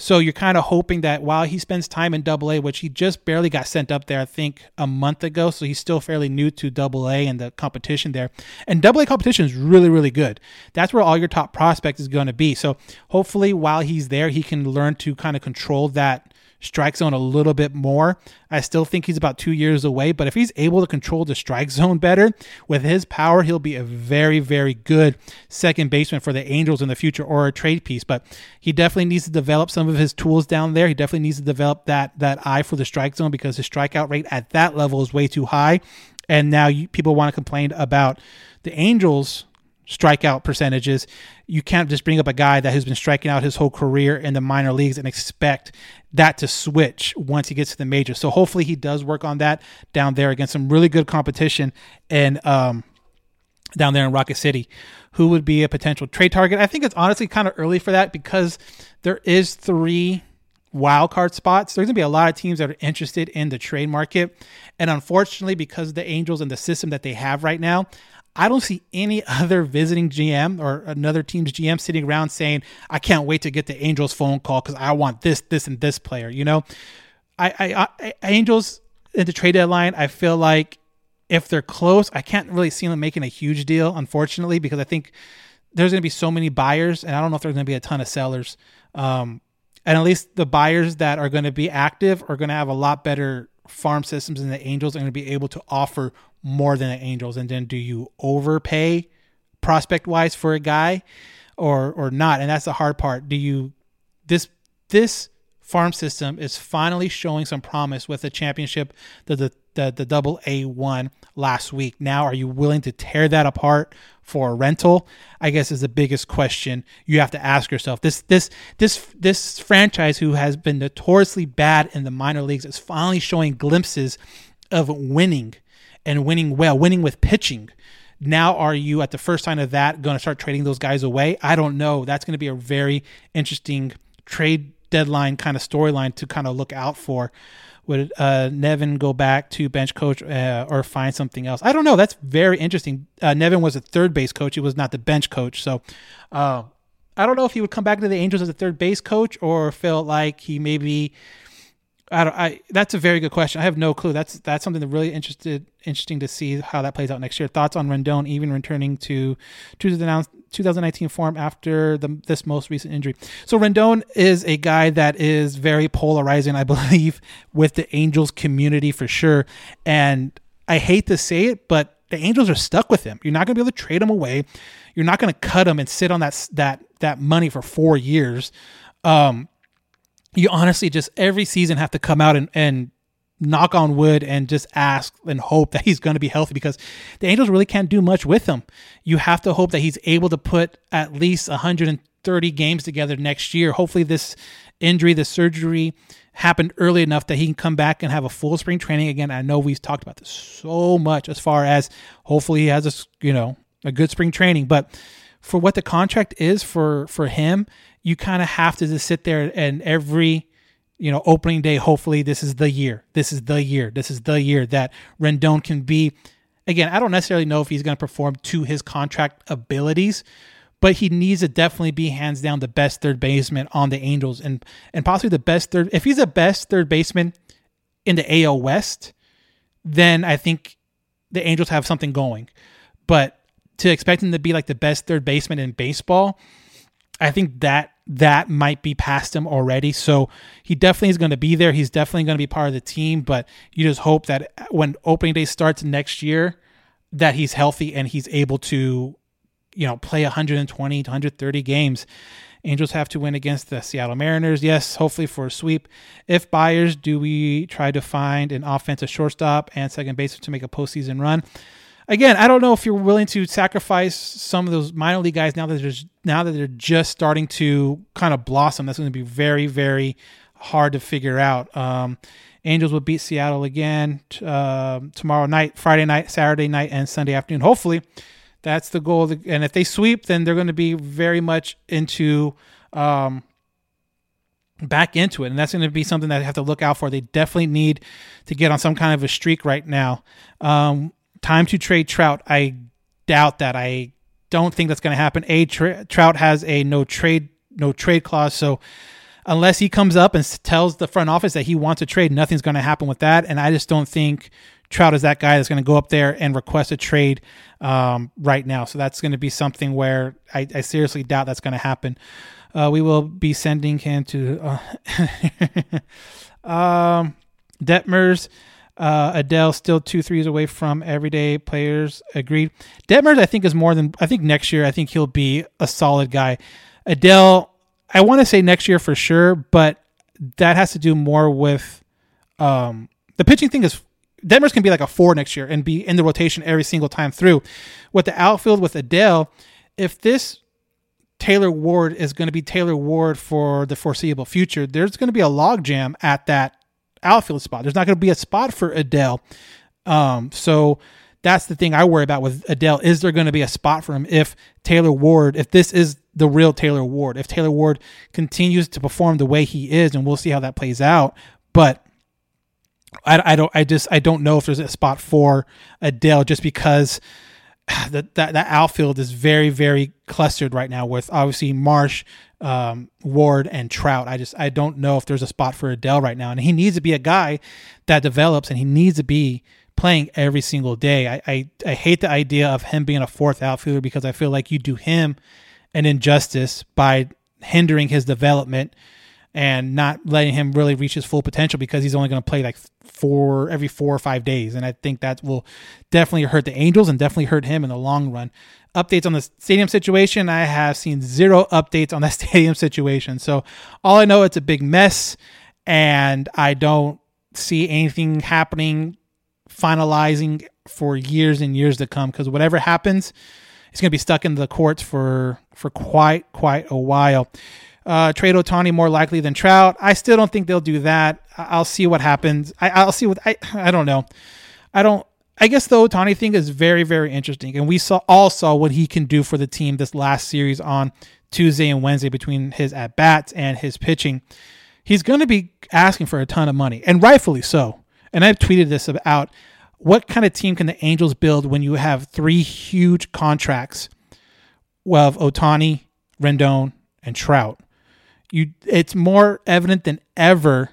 So you're kind of hoping that while he spends time in Double A, which he just barely got sent up there, I think a month ago, so he's still fairly new to Double A and the competition there. And Double A competition is really, really good. That's where all your top prospect is going to be. So hopefully, while he's there, he can learn to kind of control that strike zone a little bit more. I still think he's about two years away, but if he's able to control the strike zone better with his power, he'll be a very, very good second baseman for the Angels in the future or a trade piece. But he definitely needs to develop some of his tools down there. He definitely needs to develop that that eye for the strike zone because his strikeout rate at that level is way too high. And now you, people want to complain about the Angels strikeout percentages. You can't just bring up a guy that has been striking out his whole career in the minor leagues and expect that to switch once he gets to the majors. So hopefully he does work on that down there against some really good competition and um, down there in Rocket City. Who would be a potential trade target? I think it's honestly kind of early for that because there is three wild card spots. There's going to be a lot of teams that are interested in the trade market. And unfortunately, because of the Angels and the system that they have right now, I don't see any other visiting GM or another team's GM sitting around saying, I can't wait to get the Angels phone call because I want this, this, and this player. You know, I, I, I Angels in the trade deadline, I feel like if they're close, I can't really see them making a huge deal, unfortunately, because I think there's going to be so many buyers, and I don't know if there's going to be a ton of sellers. Um, and at least the buyers that are going to be active are going to have a lot better farm systems, and the Angels are going to be able to offer more than the Angels? And then do you overpay prospect wise for a guy or or not? And that's the hard part. Do you this this farm system is finally showing some promise with the championship the the the, the double A one last week. Now are you willing to tear that apart for a rental? I guess is the biggest question you have to ask yourself. This this this this franchise who has been notoriously bad in the minor leagues is finally showing glimpses of winning and winning well, winning with pitching. Now, are you at the first sign of that going to start trading those guys away? I don't know. That's going to be a very interesting trade deadline kind of storyline to kind of look out for. Would uh, Nevin go back to bench coach uh, or find something else? I don't know. That's very interesting. Uh, Nevin was a third base coach. He was not the bench coach. So uh, I don't know if he would come back to the Angels as a third base coach or felt like he maybe I don't. I that's a very good question. I have no clue. That's that's something that really interested interesting to see how that plays out next year. Thoughts on Rendon even returning to 2019 form after the this most recent injury. So Rendon is a guy that is very polarizing, I believe, with the Angels community for sure. And I hate to say it, but the Angels are stuck with him. You're not going to be able to trade him away. You're not going to cut him and sit on that that that money for four years. Um, you honestly just every season have to come out and, and knock on wood and just ask and hope that he's going to be healthy because the Angels really can't do much with him. You have to hope that he's able to put at least 130 games together next year. Hopefully, this injury, the surgery happened early enough that he can come back and have a full spring training again. I know we've talked about this so much as far as hopefully he has a, you know, a good spring training, but for what the contract is for for him, you kind of have to just sit there and every you know opening day hopefully this is the year this is the year this is the year that rendon can be again i don't necessarily know if he's going to perform to his contract abilities but he needs to definitely be hands down the best third baseman on the angels and and possibly the best third if he's the best third baseman in the al west then i think the angels have something going. But to expect him to be like the best third baseman in baseball I think that that might be past him already. So he definitely is going to be there. He's definitely going to be part of the team. But you just hope that when opening day starts next year, that he's healthy and he's able to, you know, play 120 to 130 games. Angels have to win against the Seattle Mariners. Yes, hopefully for a sweep. If buyers, do we try to find an offensive shortstop and second baseman to make a postseason run? Again, I don't know if you're willing to sacrifice some of those minor league guys now that there's now that they're just starting to kind of blossom. That's going to be very, very hard to figure out. Um, Angels will beat Seattle again uh, tomorrow night, Friday night, Saturday night, and Sunday afternoon. Hopefully, that's the goal. And if they sweep, then they're going to be very much into um, back into it, and that's going to be something that I have to look out for. They definitely need to get on some kind of a streak right now. Um, time to trade Trout. I doubt that. I don't think that's going to happen. A Trout has a no trade no trade clause, so unless he comes up and tells the front office that he wants a trade, nothing's going to happen with that. And I just don't think Trout is that guy that's going to go up there and request a trade um, right now. So that's going to be something where I, I seriously doubt that's going to happen. Uh, we will be sending him to uh, um, Detmers. Uh, Adell still two threes away from everyday players. Agreed. Detmers, I think, is more than I think next year. I think he'll be a solid guy. Adell, I want to say next year for sure, but that has to do more with um, the pitching thing. Is Detmers can be like a four next year and be in the rotation every single time through. With the outfield with Adell, if this Taylor Ward is going to be Taylor Ward for the foreseeable future, there's going to be a logjam at that outfield spot. There's not going to be a spot for Adell. Um, so that's the thing I worry about with Adell. Is there going to be a spot for him if Taylor Ward, if this is the real Taylor Ward, if Taylor Ward continues to perform the way he is, and we'll see how that plays out. But I, I don't, I just, I don't know if there's a spot for Adell just because that, that, that outfield is very, very clustered right now with obviously Marsh, um, Ward, and Trout. I just, I don't know if there's a spot for Adell right now. And he needs to be a guy that develops and he needs to be playing every single day. I, I, I hate the idea of him being a fourth outfielder because I feel like you do him an injustice by hindering his development and not letting him really reach his full potential because he's only going to play like four every four or five days. And I think that will definitely hurt the Angels and definitely hurt him in the long run. Updates on the stadium situation. I have seen zero updates on the stadium situation. So all I know it's a big mess and I don't see anything happening finalizing for years and years to come because whatever happens, it's going to be stuck in the courts for for quite quite a while. Uh, trade Ohtani more likely than Trout. I still don't think they'll do that. I'll see what happens. I, will see what I I don't know. I don't. I guess the Ohtani thing is very very interesting, and we saw all saw what he can do for the team this last series on Tuesday and Wednesday between his at bats and his pitching. He's going to be asking for a ton of money, and rightfully so. And I've tweeted this out what kind of team can the Angels build when you have three huge contracts of Ohtani, Rendon, and Trout? You, it's more evident than ever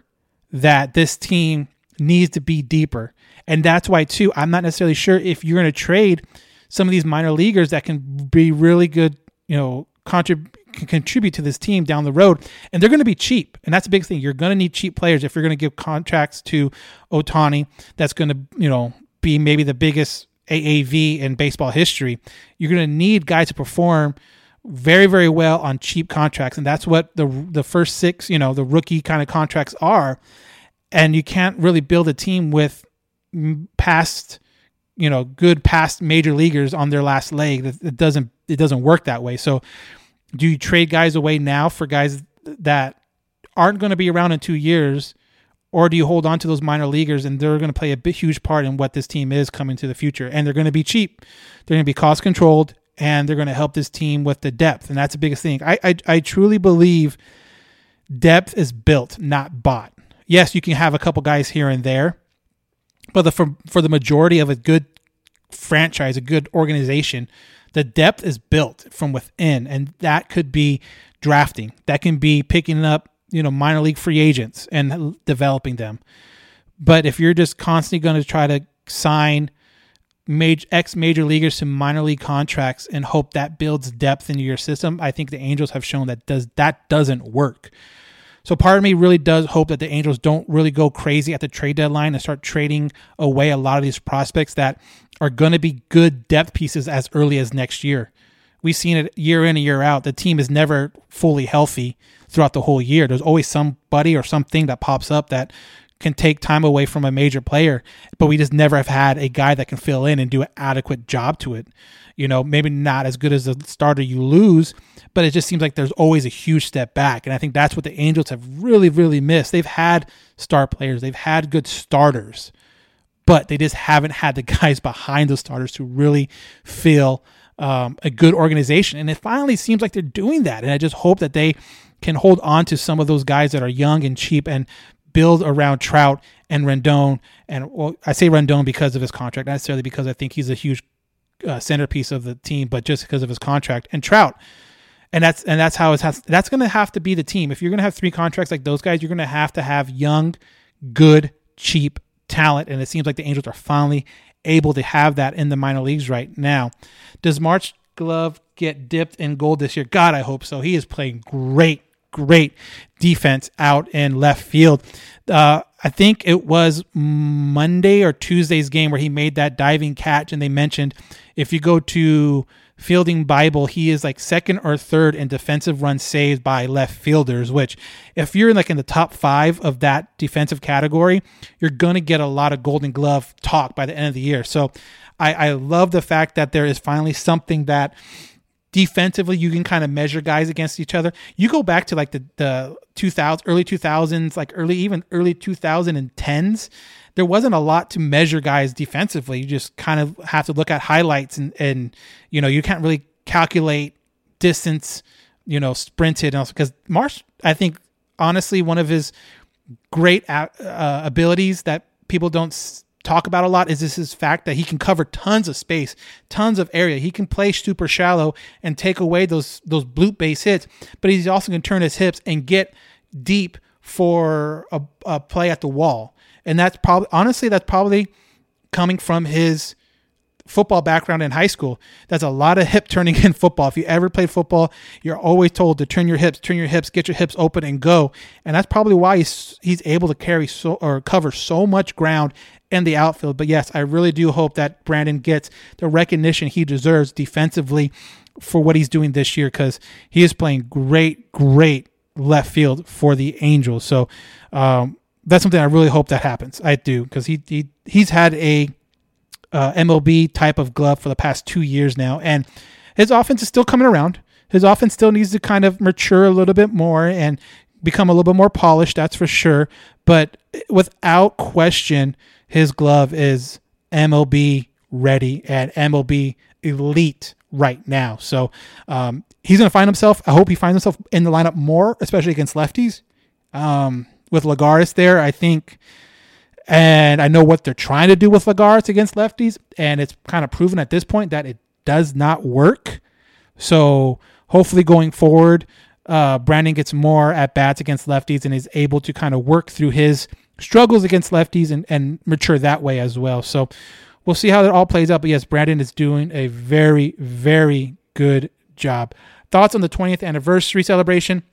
that this team needs to be deeper, and that's why too. I'm not necessarily sure if you're going to trade some of these minor leaguers that can be really good, you know, contrib- contribute to this team down the road, and they're going to be cheap. And that's a big thing. You're going to need cheap players if you're going to give contracts to Ohtani That's going to you know be maybe the biggest AAV in baseball history. You're going to need guys to perform very very well on cheap contracts, and that's what the the first six you know the rookie kind of contracts are. And you can't really build a team with past you know good past major leaguers on their last leg. It doesn't it doesn't work that way. So do you trade guys away now for guys that aren't going to be around in two years? Or do you hold on to those minor leaguers and they're going to play a big, huge part in what this team is coming to the future? And they're going to be cheap. They're going to be cost controlled and they're going to help this team with the depth. And that's the biggest thing. I, I, I truly believe depth is built, not bought. Yes, you can have a couple guys here and there, but the, for, for the majority of a good franchise, a good organization, the depth is built from within, and that could be drafting. That can be picking up, you know, minor league free agents and developing them. But if you're just constantly going to try to sign major ex major leaguers to minor league contracts and hope that builds depth into your system, I think the Angels have shown that does that doesn't work. So part of me really does hope that the Angels don't really go crazy at the trade deadline and start trading away a lot of these prospects that are going to be good depth pieces as early as next year. we've seen it year in and year out. The team is never fully healthy throughout the whole year. There's always somebody or something that pops up that can take time away from a major player, but we just never have had a guy that can fill in and do an adequate job to it. You know, maybe not as good as the starter you lose, but it just seems like there's always a huge step back. And I think that's what the Angels have really, really missed. They've had star players, they've had good starters, but they just haven't had the guys behind those starters to really feel um, a good organization. And it finally seems like they're doing that. And I just hope that they can hold on to some of those guys that are young and cheap and build around Trout and Rendon. And well, I say Rendon because of his contract, not necessarily because I think he's a huge uh, centerpiece of the team, but just because of his contract and Trout. And that's and that's how it has. That's going to have to be the team. If you're going to have three contracts like those guys, you're going to have to have young, good, cheap talent. And it seems like the Angels are finally able to have that in the minor leagues right now. Does Marsh Glove get dipped in gold this year? God, I hope so. He is playing great great defense out in left field. Uh, I think it was Monday or Tuesday's game where he made that diving catch, and they mentioned if you go to Fielding Bible, he is like second or third in defensive runs saved by left fielders. Which, if you're like in the top five of that defensive category, you're gonna get a lot of Golden Glove talk by the end of the year. So, I, I love the fact that there is finally something that defensively you can kind of measure guys against each other. You go back to like the the 2000 early 2000s like early even early 2010s there wasn't a lot to measure guys defensively. You just kind of have to look at highlights and and you know you can't really calculate distance you know sprinted and also because marsh i think honestly one of his great uh, abilities that people don't talk about a lot is this his fact that he can cover tons of space, tons of area. He can play super shallow and take away those those bloop base hits, but he's also going to turn his hips and get deep for a, a play at the wall. And that's probably honestly that's probably coming from his football background in high school. That's a lot of hip turning in football. If you ever played football, you're always told to turn your hips, turn your hips, get your hips open and go. And that's probably why he's he's able to carry so or cover so much ground in the outfield. But yes, I really do hope that Brandon gets the recognition he deserves defensively for what he's doing this year because he is playing great, great left field for the Angels. So um, that's something I really hope that happens. I do because he, he he's had a uh, MLB type of glove for the past two years now, and his offense is still coming around. His offense still needs to kind of mature a little bit more and become a little bit more polished. That's for sure. But without question, his glove is MLB ready and MLB elite right now. So um, he's going to find himself. I hope he finds himself in the lineup more, especially against lefties. Um, with Lagares there, I think, and I know what they're trying to do with Lagares against lefties, and it's kind of proven at this point that it does not work. So hopefully going forward, uh, Brandon gets more at bats against lefties and is able to kind of work through his struggles against lefties and, and mature that way as well. So we'll see how that all plays out. But yes, Brandon is doing a very, very good job. Thoughts on the 20th anniversary celebration?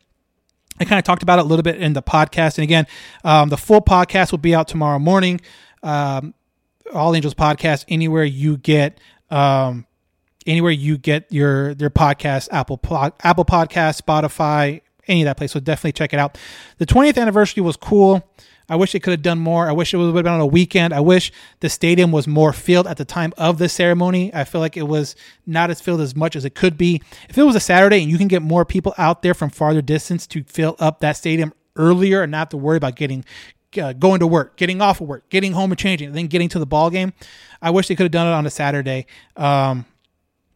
I kind of talked about it a little bit in the podcast. And again, um, the full podcast will be out tomorrow morning. Um, all Angels podcast, anywhere you get, um, anywhere you get your your podcast, Apple Apple Podcast, Spotify, any of that place. So definitely check it out. The 20th anniversary was cool. I wish it could have done more. I wish it would have been on a weekend. I wish the stadium was more filled at the time of the ceremony. I feel like it was not as filled as much as it could be. If it was a Saturday and you can get more people out there from farther distance to fill up that stadium earlier and not have to worry about getting uh, going to work, getting off of work, getting home and changing, and then getting to the ball game. I wish they could have done it on a Saturday. Um,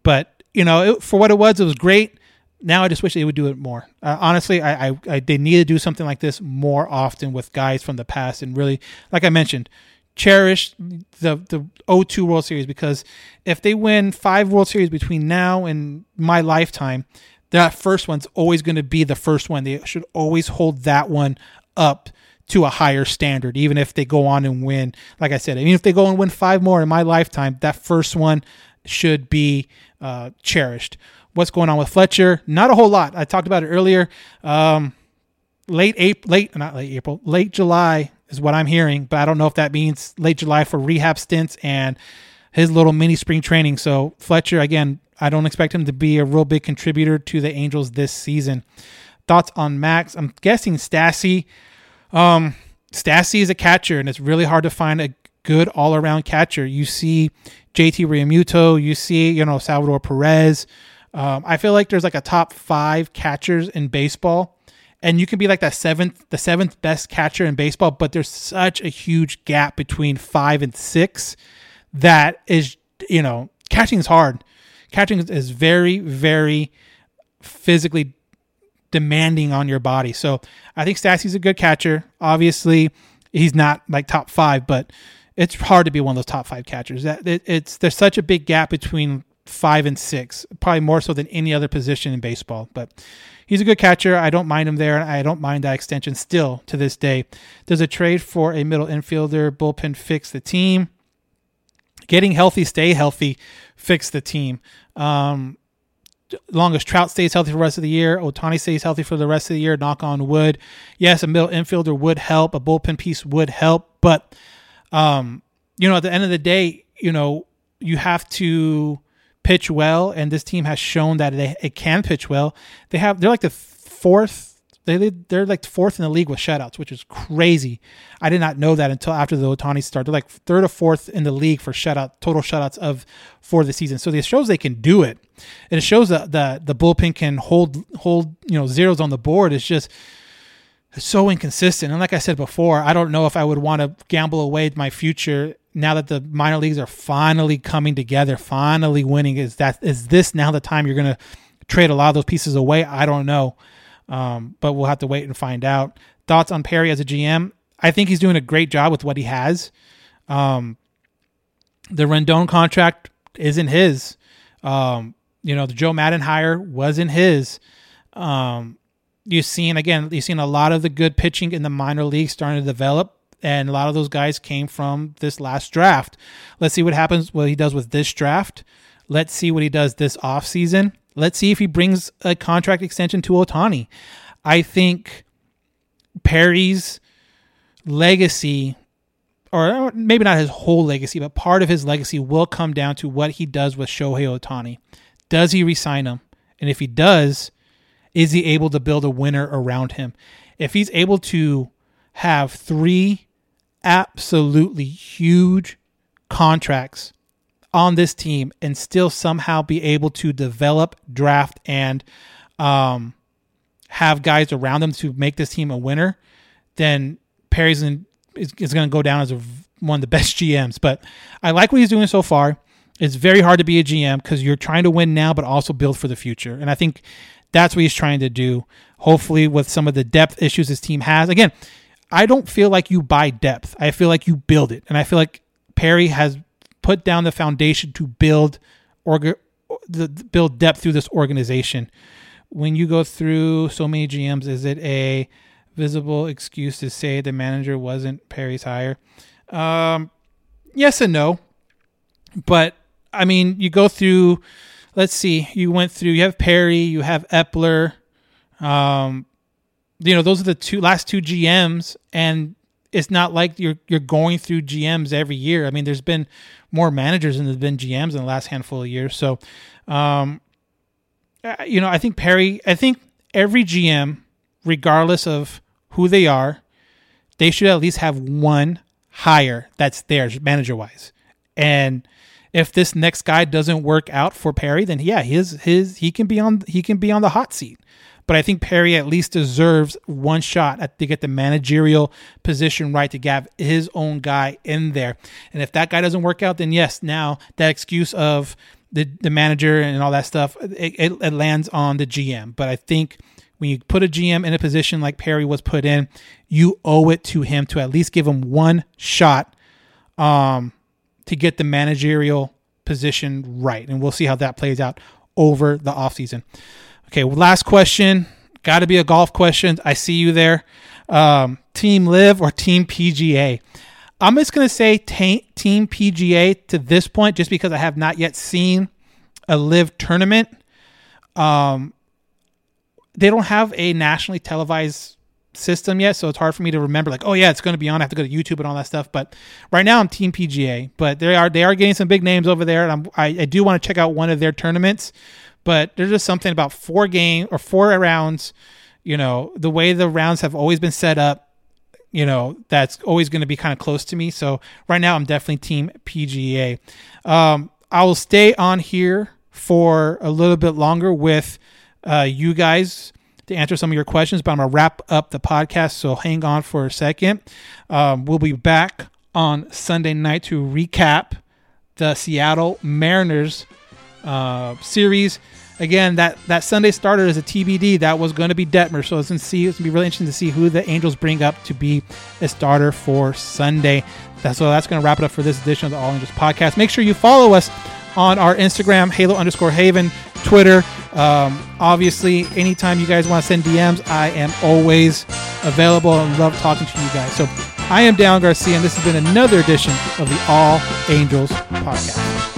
but you know, it, for what it was, it was great now I just wish they would do it more. Uh, honestly, I, I, I, they need to do something like this more often with guys from the past and really, like I mentioned, cherish the the 02 World Series because if they win five World Series between now and my lifetime, that first one's always going to be the first one. They should always hold that one up to a higher standard, even if they go on and win. Like I said, even if they go and win five more in my lifetime, that first one should be uh, cherished what's going on with Fletcher. Not a whole lot. I talked about it earlier. Um, late April, late not late April, late July is what I'm hearing, but I don't know if that means late July for rehab stints and his little mini spring training. So Fletcher, again, I don't expect him to be a real big contributor to the Angels this season. Thoughts on Max? I'm guessing Stassi. Um, Stassi is a catcher, and it's really hard to find a good all around catcher. You see JT Realmuto, you see, you know, Salvador Perez. Um, I feel like there's like a top five catchers in baseball, and you can be like that seventh, the seventh best catcher in baseball, but there's such a huge gap between five and six that is, you know, catching is hard. Catching is very, very physically demanding on your body. So I think Stassi's a good catcher. Obviously, he's not like top five, but it's hard to be one of those top five catchers. That it, it's there's such a big gap between five and six, probably more so than any other position in baseball. But he's a good catcher. I don't mind him there. I don't mind that extension still to this day. Does a trade for a middle infielder. Bullpen fix the team. Getting healthy, stay healthy, fix the team. Um, long as Trout stays healthy for the rest of the year, Ohtani stays healthy for the rest of the year, knock on wood. Yes, a middle infielder would help, a bullpen piece would help, but um, you know, at the end of the day, you know, you have to pitch well, and this team has shown that they it can pitch well. They have they're like the fourth they they're like fourth in the league with shutouts, which is crazy. I did not know that until after the Ohtani start. They're like third or fourth in the league for shutout total shutouts of for the season. So it shows they can do it, and it shows that the the bullpen can hold hold you know zeros on the board. It's just so inconsistent. And like I said before, I don't know if I would want to gamble away my future now that the minor leagues are finally coming together, finally winning. Is that is this now the time you're going to trade a lot of those pieces away? I don't know. Um, but we'll have to wait and find out. Thoughts on Perry as a GM? I think he's doing a great job with what he has. Um, the Rendon contract isn't his. Um, you know, the Joe Maddon hire wasn't his. Um, you've seen again, you've seen a lot of the good pitching in the minor leagues starting to develop, and a lot of those guys came from this last draft. Let's see what happens. What he does with this draft. Let's see what he does this offseason. Let's see if he brings a contract extension to Ohtani. I think Perry's legacy, or maybe not his whole legacy, but part of his legacy will come down to what he does with Shohei Ohtani. Does he resign him? And if he does, is he able to build a winner around him? If he's able to have three absolutely huge contracts on this team and still somehow be able to develop, draft, and um, have guys around them to make this team a winner, then Perry's in, is, is going to go down as a, one of the best GMs. But I like what he's doing so far. It's very hard to be a GM because you're trying to win now, but also build for the future. And I think that's what he's trying to do. Hopefully, with some of the depth issues his team has. Again, I don't feel like you buy depth. I feel like you build it. And I feel like Perry has put down the foundation to build org- the build depth through this organization. When you go through so many GMs, is it a visible excuse to say the manager wasn't Perry's hire? Um, yes and no. But I mean, you go through. Let's see. You went through. You have Perry. You have Eppler. Um, you know, those are the two last two GMs, and it's not like you're you're going through GMs every year. I mean, there's been more managers than there's been GMs in the last handful of years. So, um, uh, you know, I think Perry. I think every GM, regardless of who they are, they should at least have one hire that's theirs, manager wise. And if this next guy doesn't work out for Perry, then yeah, his his he can be on he can be on the hot seat but I think Perry at least deserves one shot at, to get the managerial position right to have his own guy in there. And if that guy doesn't work out, then yes, now that excuse of the, the manager and all that stuff, it, it, it lands on the GM. But I think when you put a GM in a position like Perry was put in, you owe it to him to at least give him one shot um, to get the managerial position right. And we'll see how that plays out over the offseason. Okay, last question. Got to be a golf question. I see you there. Um, team LIV or Team PGA? I'm just going to say t- Team PGA to this point, just because I have not yet seen a LIV tournament. Um, they don't have a nationally televised system yet, so it's hard for me to remember. Like, oh yeah, it's going to be on. I have to go to YouTube and all that stuff. But right now, I'm Team PGA. But they are they are getting some big names over there, and I'm, I, I do want to check out one of their tournaments. But there's just something about four game or four rounds. You know, the way the rounds have always been set up. You know, that's always going to be kind of close to me. So right now, I'm definitely Team PGA. Um, I will stay on here for a little bit longer with uh, you guys to answer some of your questions, but I'm going to wrap up the podcast. So hang on for a second. Um, we'll be back on Sunday night to recap the Seattle Mariners uh, series. Again, that, that Sunday started as a TBD. That was going to be Detmer. So it's going to be really interesting to see who the Angels bring up to be a starter for Sunday. That's so that's going to wrap it up for this edition of the All Angels podcast. Make sure you follow us on our Instagram, Halo underscore Haven, Twitter. Um, obviously, anytime you guys want to send DMs, I am always available and love talking to you guys. So I am Down Garcia, and this has been another edition of the All Angels podcast.